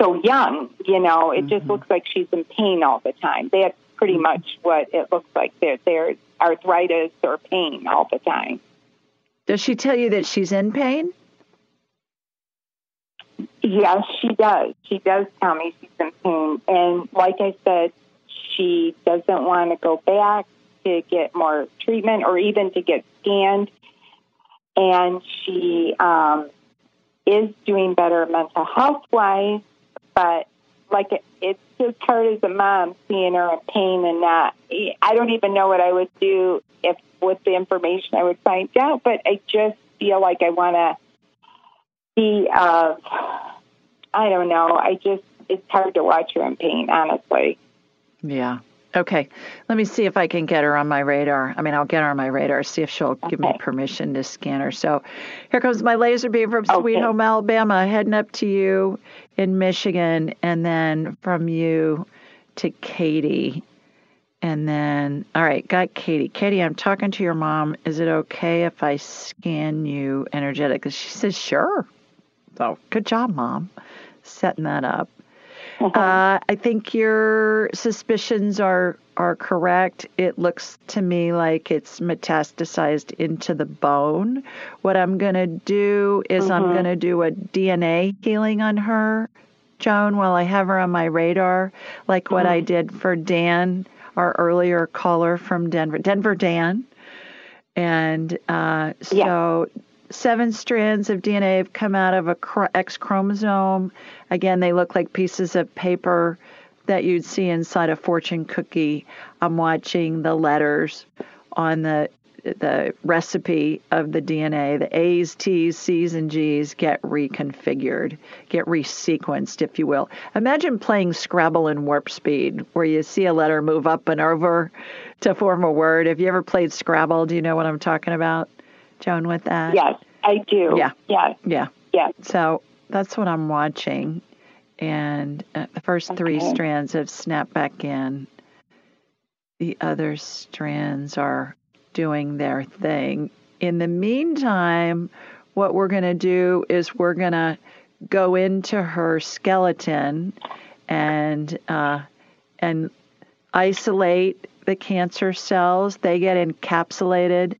[SPEAKER 8] so young. You know, it just looks like she's in pain all the time. That's pretty much what it looks like. There, there's arthritis or pain all the time.
[SPEAKER 1] Does she tell you that she's in pain?
[SPEAKER 8] Yes, she does. She does tell me she's in pain. And like I said, she doesn't want to go back to get more treatment or even to get scanned. And she um, is doing better mental health wise, but like it, it's just hard as a mom seeing her in pain and not. I don't even know what I would do if with the information I would find out, but I just feel like I want to be uh I don't know. I just it's hard to watch her in pain, honestly.
[SPEAKER 1] Yeah. Okay. Let me see if I can get her on my radar. I mean, I'll get her on my radar, see if she'll give me permission to scan her. So here comes my laser beam from Sweet Home, Alabama, heading up to you in Michigan, and then from you to Katie. And then, all right, got Katie. Katie, I'm talking to your mom. Is it okay if I scan you energetically? She says, sure. So good job, mom, setting that up. Uh, I think your suspicions are are correct. It looks to me like it's metastasized into the bone. What I'm going to do is I'm going to do a DNA healing on her, Joan, while I have her on my radar, like what I did for Dan, our earlier caller from Denver, Denver Dan. And uh, so seven strands of DNA have come out of a X chromosome. Again, they look like pieces of paper that you'd see inside a fortune cookie. I'm watching the letters on the the recipe of the DNA, the A's, T's, C's, and G's get reconfigured, get resequenced, if you will. Imagine playing Scrabble in warp speed, where you see a letter move up and over to form a word. Have you ever played Scrabble? Do you know what I'm talking about, Joan, with that?
[SPEAKER 8] Yes, I do.
[SPEAKER 1] Yeah.
[SPEAKER 8] Yeah.
[SPEAKER 1] Yeah.
[SPEAKER 8] Yeah.
[SPEAKER 1] So that's what I'm watching. And uh, the first three strands have snapped back in. The other strands are doing their thing. In the meantime, what we're going to do is we're going to go into her skeleton and uh, and isolate the cancer cells. They get encapsulated.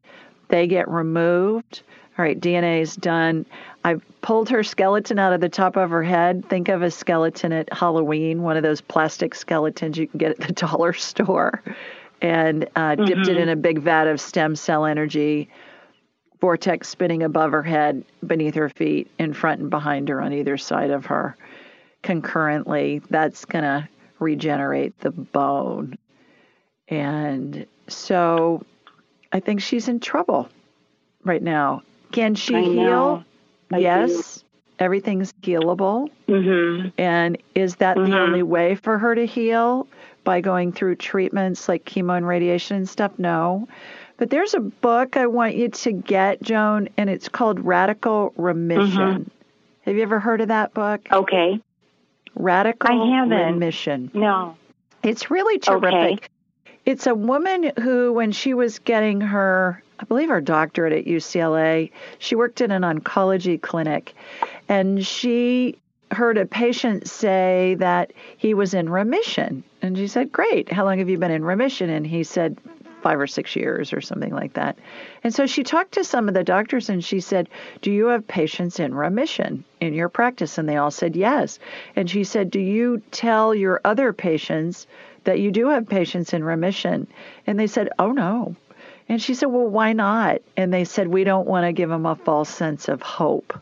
[SPEAKER 1] They get removed. All right, DNA is done. I've pulled her skeleton out of the top of her head. Think of a skeleton at Halloween, one of those plastic skeletons you can get at the dollar store, and uh, dipped it in a big vat of stem cell energy, vortex spinning above her head, beneath her feet, in front and behind her, on either side of her concurrently. That's going to regenerate the bone. And so I think she's in trouble right now. Can she heal? yes. Do. Everything's healable.
[SPEAKER 8] Mm-hmm.
[SPEAKER 1] And is that mm-hmm. the only way for her to heal? By going through treatments like chemo and radiation and stuff? No. But there's a book I want you to get, Joan, and it's called Radical Remission. Mm-hmm. Have you ever heard of that book?
[SPEAKER 8] Okay.
[SPEAKER 1] Radical
[SPEAKER 8] I haven't.
[SPEAKER 1] Remission.
[SPEAKER 8] No.
[SPEAKER 1] It's really terrific.
[SPEAKER 8] Okay.
[SPEAKER 1] It's a woman who, when she was getting her, I believe her doctorate at UCLA, she worked in an oncology clinic, and she heard a patient say that he was in remission. And she said, Great. How long have you been in remission? And he said, five or six years or something like that. And so she talked to some of the doctors and she said, Do you have patients in remission in your practice? And they all said yes. And she said, Do you tell your other patients that you do have patients in remission? And they said, Oh, no. And she said, Well, why not? And they said, We don't want to give them a false sense of hope.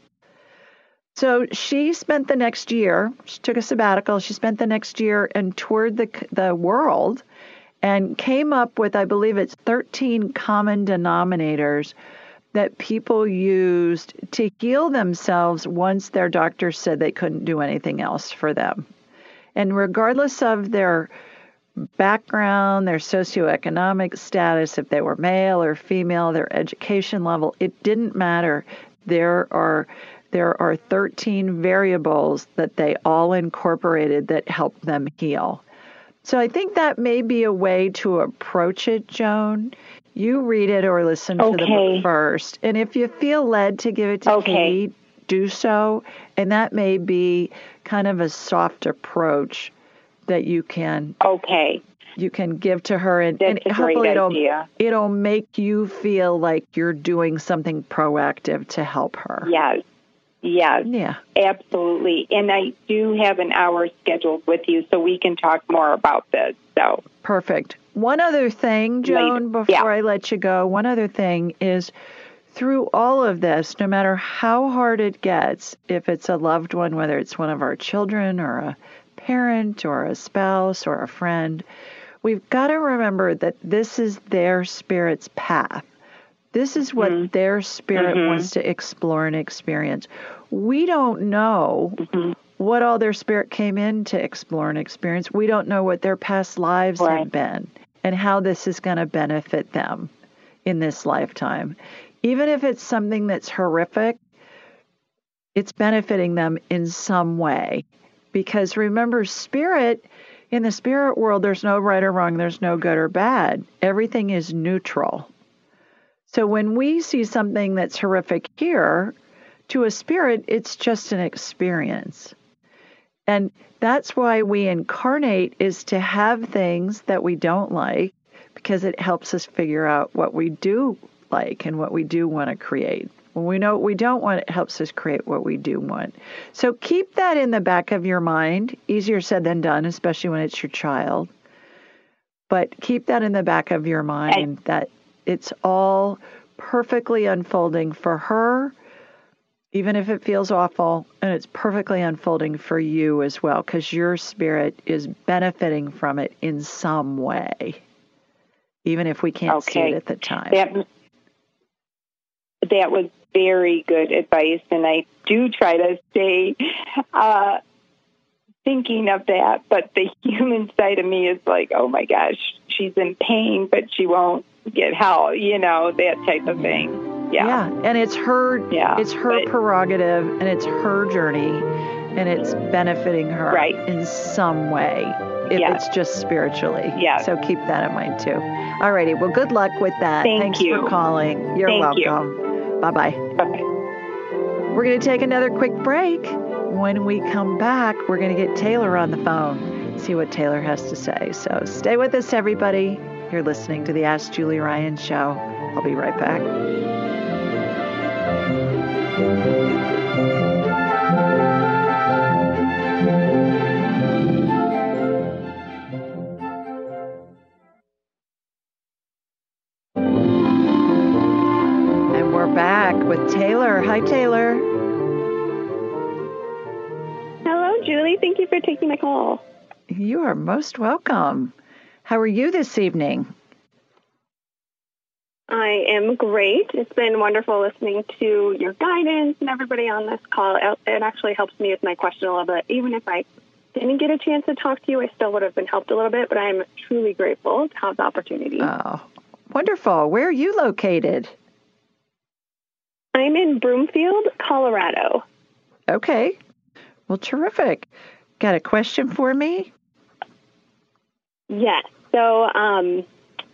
[SPEAKER 1] So she spent the next year, she took a sabbatical, she spent the next year and toured the, the world and came up with, I believe it's 13 common denominators that people used to heal themselves once their doctor said they couldn't do anything else for them. And regardless of their background, their socioeconomic status, if they were male or female, their education level, it didn't matter. There are there are 13 variables that they all incorporated that help them heal. So I think that may be a way to approach it, Joan. You read it or listen
[SPEAKER 8] okay.
[SPEAKER 1] to the book first. And if you feel led to give it to
[SPEAKER 8] okay.
[SPEAKER 1] Kate, do so. And that may be kind of a soft approach that you can
[SPEAKER 8] Okay.
[SPEAKER 1] You can give to her and,
[SPEAKER 8] That's
[SPEAKER 1] and
[SPEAKER 8] hopefully
[SPEAKER 1] it'll
[SPEAKER 8] idea.
[SPEAKER 1] it'll make you feel like you're doing something proactive to help her.
[SPEAKER 8] Yes. Yes.
[SPEAKER 1] Yeah.
[SPEAKER 8] Absolutely. And I do have an hour scheduled with you so we can talk more about this. So
[SPEAKER 1] Perfect. One other thing, Joan,
[SPEAKER 8] Later.
[SPEAKER 1] before
[SPEAKER 8] Yeah.
[SPEAKER 1] I let you go, one other thing is through all of this, no matter how hard it gets, if it's a loved one, whether it's one of our children or a parent or a spouse or a friend, we've got to remember that this is their spirit's path. This is what
[SPEAKER 8] Mm-hmm.
[SPEAKER 1] their spirit
[SPEAKER 8] Mhm.
[SPEAKER 1] wants to explore and experience. We don't know
[SPEAKER 8] Mm-hmm.
[SPEAKER 1] what all their spirit came in to explore and experience. We don't know what their past lives
[SPEAKER 8] Right.
[SPEAKER 1] have been and how this is going to benefit them in this lifetime. Even if it's something that's horrific, it's benefiting them in some way. Because remember, spirit, in the spirit world, there's no right or wrong, there's no good or bad. Everything is neutral. So when we see something that's horrific here, to a spirit, it's just an experience. And that's why we incarnate is to have things that we don't like because it helps us figure out what we do like and what we do want to create. When we know what we don't want, it helps us create what we do want. So keep that in the back of your mind. Easier said than done, especially when it's your child. But keep that in the back of your mind that it's all perfectly unfolding for her, even if it feels awful, and it's perfectly unfolding for you as well, because your spirit is benefiting from it in some way, even if we can't see it at the time.
[SPEAKER 8] that that was very good advice, and I do try to stay uh, thinking of that. But the human side of me is like, oh my gosh, she's in pain, but she won't get help. You know that type of thing. Yeah.
[SPEAKER 1] Yeah, and it's her
[SPEAKER 8] Yeah,
[SPEAKER 1] it's her
[SPEAKER 8] but-
[SPEAKER 1] prerogative and it's her journey and it's benefiting her
[SPEAKER 8] Right.
[SPEAKER 1] in some way if
[SPEAKER 8] Yes.
[SPEAKER 1] it's just spiritually.
[SPEAKER 8] Yeah.
[SPEAKER 1] So keep that in mind too. All righty. Well, good luck with that.
[SPEAKER 8] Thank
[SPEAKER 1] Thanks
[SPEAKER 8] you.
[SPEAKER 1] for calling. You're
[SPEAKER 8] Thank you.
[SPEAKER 1] Bye-bye.
[SPEAKER 8] Bye-bye.
[SPEAKER 1] We're going to take another quick break. When we come back, we're going to get Taylor on the phone, see what Taylor has to say. So stay with us, everybody. You're listening to the Ask Julie Ryan show. I'll be right back. With Taylor. Hi, Taylor.
[SPEAKER 7] Hello, Julie. Thank you for taking my call.
[SPEAKER 1] You are most welcome. How are you this evening?
[SPEAKER 9] I am great. It's been wonderful listening to your guidance and everybody on this call. It actually helps me with my question a little bit. Even if I didn't get a chance to talk to you, I still would have been helped a little bit, but I'm truly grateful to have the opportunity.
[SPEAKER 1] Oh, wonderful. Where are you located?
[SPEAKER 9] I'm in Broomfield, Colorado.
[SPEAKER 1] Okay. Well, terrific. Got a question for me?
[SPEAKER 9] Yes. So, um,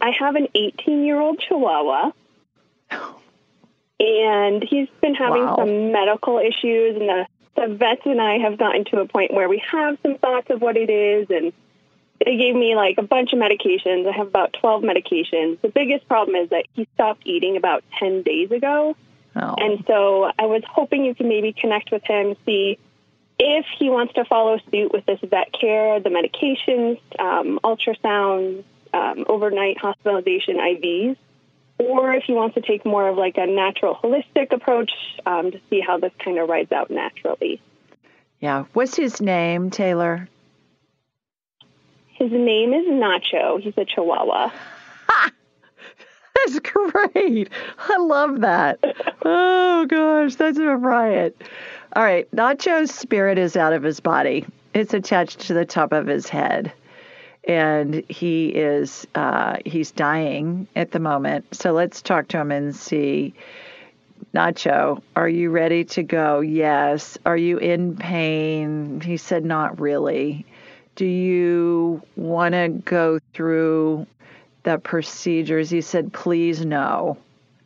[SPEAKER 9] I have an 18 year old Chihuahua, and he's been having
[SPEAKER 1] Wow.
[SPEAKER 9] some medical issues, and the, the vets and I have gotten to a point where we have some thoughts of what it is, and they gave me like a bunch of medications. I have about 12 medications. The biggest problem is that he stopped eating about 10 days ago.
[SPEAKER 1] Oh.
[SPEAKER 9] And so I was hoping you could maybe connect with him, see if he wants to follow suit with this vet care, the medications, um, ultrasounds, um, overnight hospitalization IVs, or if he wants to take more of like a natural holistic approach um, to see how this kind of rides out naturally.
[SPEAKER 1] Yeah. What's his name, Taylor?
[SPEAKER 9] His name is Nacho. He's a Chihuahua.
[SPEAKER 1] That's great. I love that. Oh gosh, that's a riot. All right, Nacho's spirit is out of his body. It's attached to the top of his head, and he is uh, he's dying at the moment. So let's talk to him and see. Nacho, are you ready to go? Yes. Are you in pain? He said, not really. Do you want to go through the procedures? He said, please no.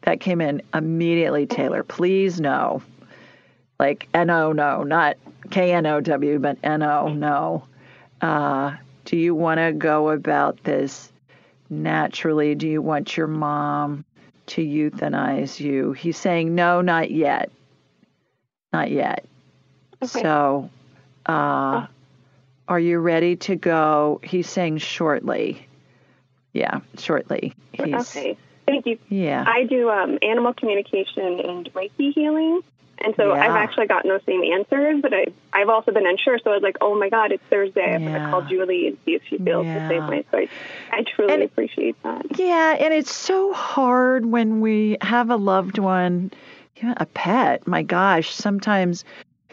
[SPEAKER 1] That came in immediately, Taylor. Please no. Like N O no, not K N O W, but N O no. Uh, do you want to go about this naturally? Do you want your mom to euthanize you? He's saying, no, not yet. Not yet.
[SPEAKER 9] Okay.
[SPEAKER 1] So, uh, are you ready to go? He's saying shortly. Yeah, shortly. He's,
[SPEAKER 9] okay. Thank you.
[SPEAKER 1] Yeah.
[SPEAKER 9] I do um, animal communication and Reiki healing. And so
[SPEAKER 1] Yeah.
[SPEAKER 9] I've actually gotten those same answers, but I, I've also been unsure. So I was like, oh my God, it's Thursday. I'm going to call Julie and see if she feels
[SPEAKER 1] Yeah.
[SPEAKER 9] the same way. So I, I truly
[SPEAKER 1] And-
[SPEAKER 9] appreciate that.
[SPEAKER 1] Yeah, and it's so hard when we have a loved one, a pet. My gosh, sometimes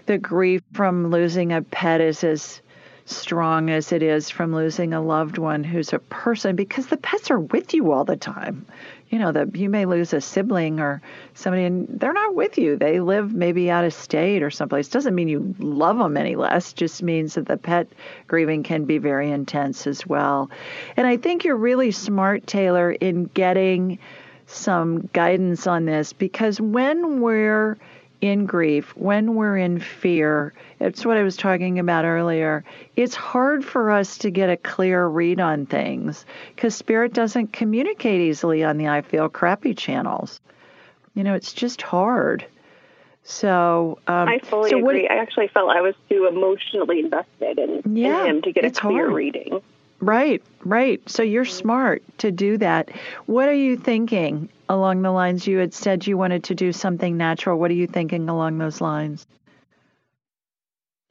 [SPEAKER 1] the grief from losing a pet is as strong as it is from losing a loved one who's a person because the pets are with you all the time. You know, that you may lose a sibling or somebody and they're not with you. They live maybe out of state or someplace. Doesn't mean you love them any less, just means that the pet grieving can be very intense as well. And I think you're really smart, Taylor, in getting some guidance on this because when we're in grief, when we're in fear, it's what I was talking about earlier. It's hard for us to get a clear read on things because spirit doesn't communicate easily on the I feel crappy channels. You know, it's just hard. So, um,
[SPEAKER 9] I fully
[SPEAKER 1] so what-
[SPEAKER 9] agree. I actually felt I was too emotionally invested in,
[SPEAKER 1] Yeah,
[SPEAKER 9] in him to get a clear
[SPEAKER 1] hard.
[SPEAKER 9] reading.
[SPEAKER 1] Right, right. So you're smart to do that. What are you thinking along the lines you had said you wanted to do something natural? What are you thinking along those lines?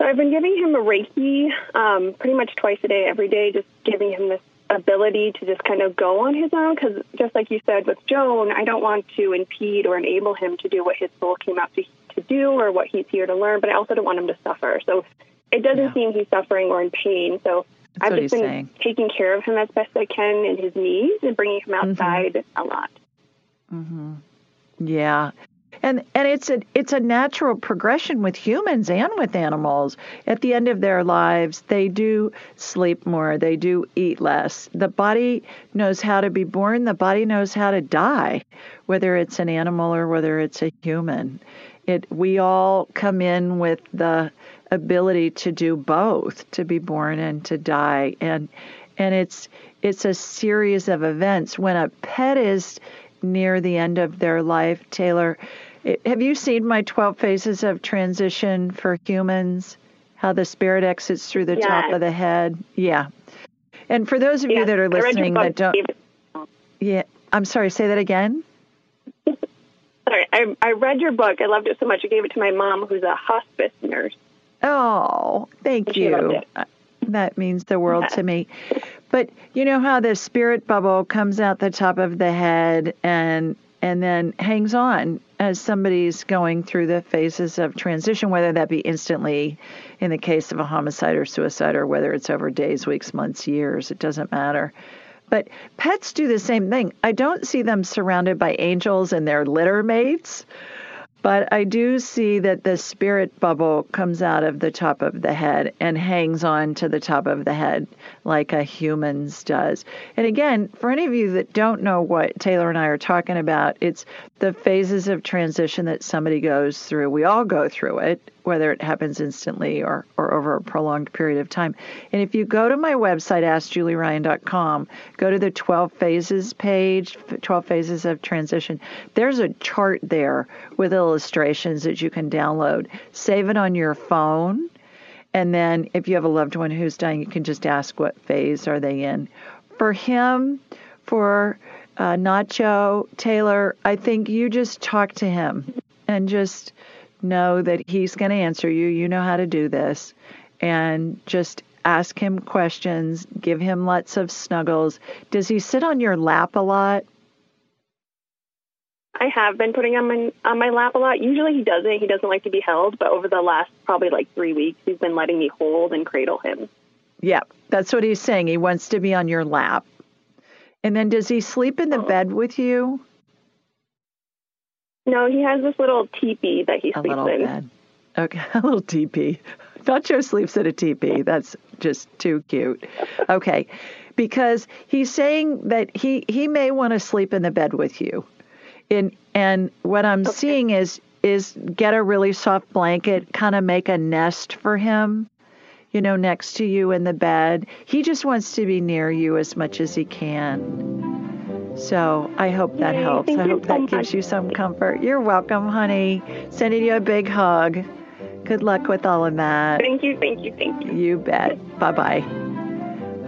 [SPEAKER 9] So I've been giving him a Reiki um, pretty much twice a day, every day, just giving him this ability to just kind of go on his own. Because just like you said with Joan, I don't want to impede or enable him to do what his soul came out to, to do or what he's here to learn, but I also don't want him to suffer. So it doesn't
[SPEAKER 1] Yeah.
[SPEAKER 9] seem he's suffering or in pain. So
[SPEAKER 1] That's
[SPEAKER 9] I've just been
[SPEAKER 1] saying.
[SPEAKER 9] taking care of him as best I can in his knees and bringing him outside a lot.
[SPEAKER 1] hmm Yeah. And and it's a it's a natural progression with humans and with animals. At the end of their lives, they do sleep more, they do eat less. The body knows how to be born, the body knows how to die, whether it's an animal or whether it's a human. It we all come in with the ability to do both, to be born and to die. And and it's it's a series of events. When a pet is near the end of their life, Taylor, it- have you seen my 12 phases of transition for humans? How the spirit exits through the top of the head? Yeah. And for those of you that are
[SPEAKER 9] I read your
[SPEAKER 1] listening that don't, yeah, I'm sorry, say that again.
[SPEAKER 9] Sorry, I, I read your book. I loved it so much. I gave it to my mom, who's a hospice nurse.
[SPEAKER 1] Oh, thank you. Uh, That means the world to me. But you know how the spirit bubble comes out the top of the head and and then hangs on as somebody's going through the phases of transition, whether that be instantly in the case of a homicide or suicide, or whether it's over days, weeks, months, years, it doesn't matter. But pets do the same thing. I don't see them surrounded by angels and their litter mates, but I do see that the spirit bubble comes out of the top of the head and hangs on to the top of the head like a human's does. And again, for any of you that don't know what Taylor and I are talking about, it's the phases of transition that somebody goes through. We all go through it whether it happens instantly or, or over a prolonged period of time. And if you go to my website, AskJulieRyan.com, go to the 12 phases page, 12 phases of transition, there's a chart there with illustrations that you can download. Save it on your phone. And then if you have a loved one who's dying, you can just ask what phase are they in. For him, for uh, Nacho, Taylor, I think you just talk to him and just know that he's going to answer you. You know how to do this. And just ask him questions, give him lots of snuggles. Does he sit on your lap a lot?
[SPEAKER 9] I have been putting him on, on my lap a lot. Usually he doesn't. He doesn't like to be held, but over the last probably like three weeks, he's been letting me hold and cradle him.
[SPEAKER 1] Yeah, that's what he's saying. He wants to be on your lap. And then does he sleep in the oh. bed with you?
[SPEAKER 9] No, he has this little teepee that he
[SPEAKER 1] a
[SPEAKER 9] sleeps
[SPEAKER 1] in. Bed. Okay, a little teepee. Nacho sleeps in a teepee. That's just too cute. Okay, because he's saying that he he may want to sleep in the bed with you, and and what I'm okay. seeing is is get a really soft blanket, kind of make a nest for him, you know, next to you in the bed. He just wants to be near you as much as he can. So I hope that Yay, helps. I hope that gives you some comfort. You're welcome, honey. Sending you a big hug. Good luck with all of that.
[SPEAKER 9] Thank you, thank you, thank you.
[SPEAKER 1] You bet. Bye bye.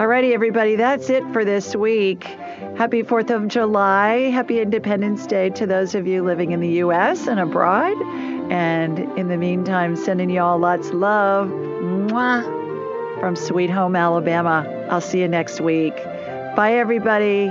[SPEAKER 1] Alrighty, everybody, that's it for this week. Happy 4th of July. Happy Independence Day to those of you living in the U.S. and abroad. And in the meantime, sending you all lots of love. Mwah, from Sweet Home, Alabama. I'll see you next week. Bye, everybody.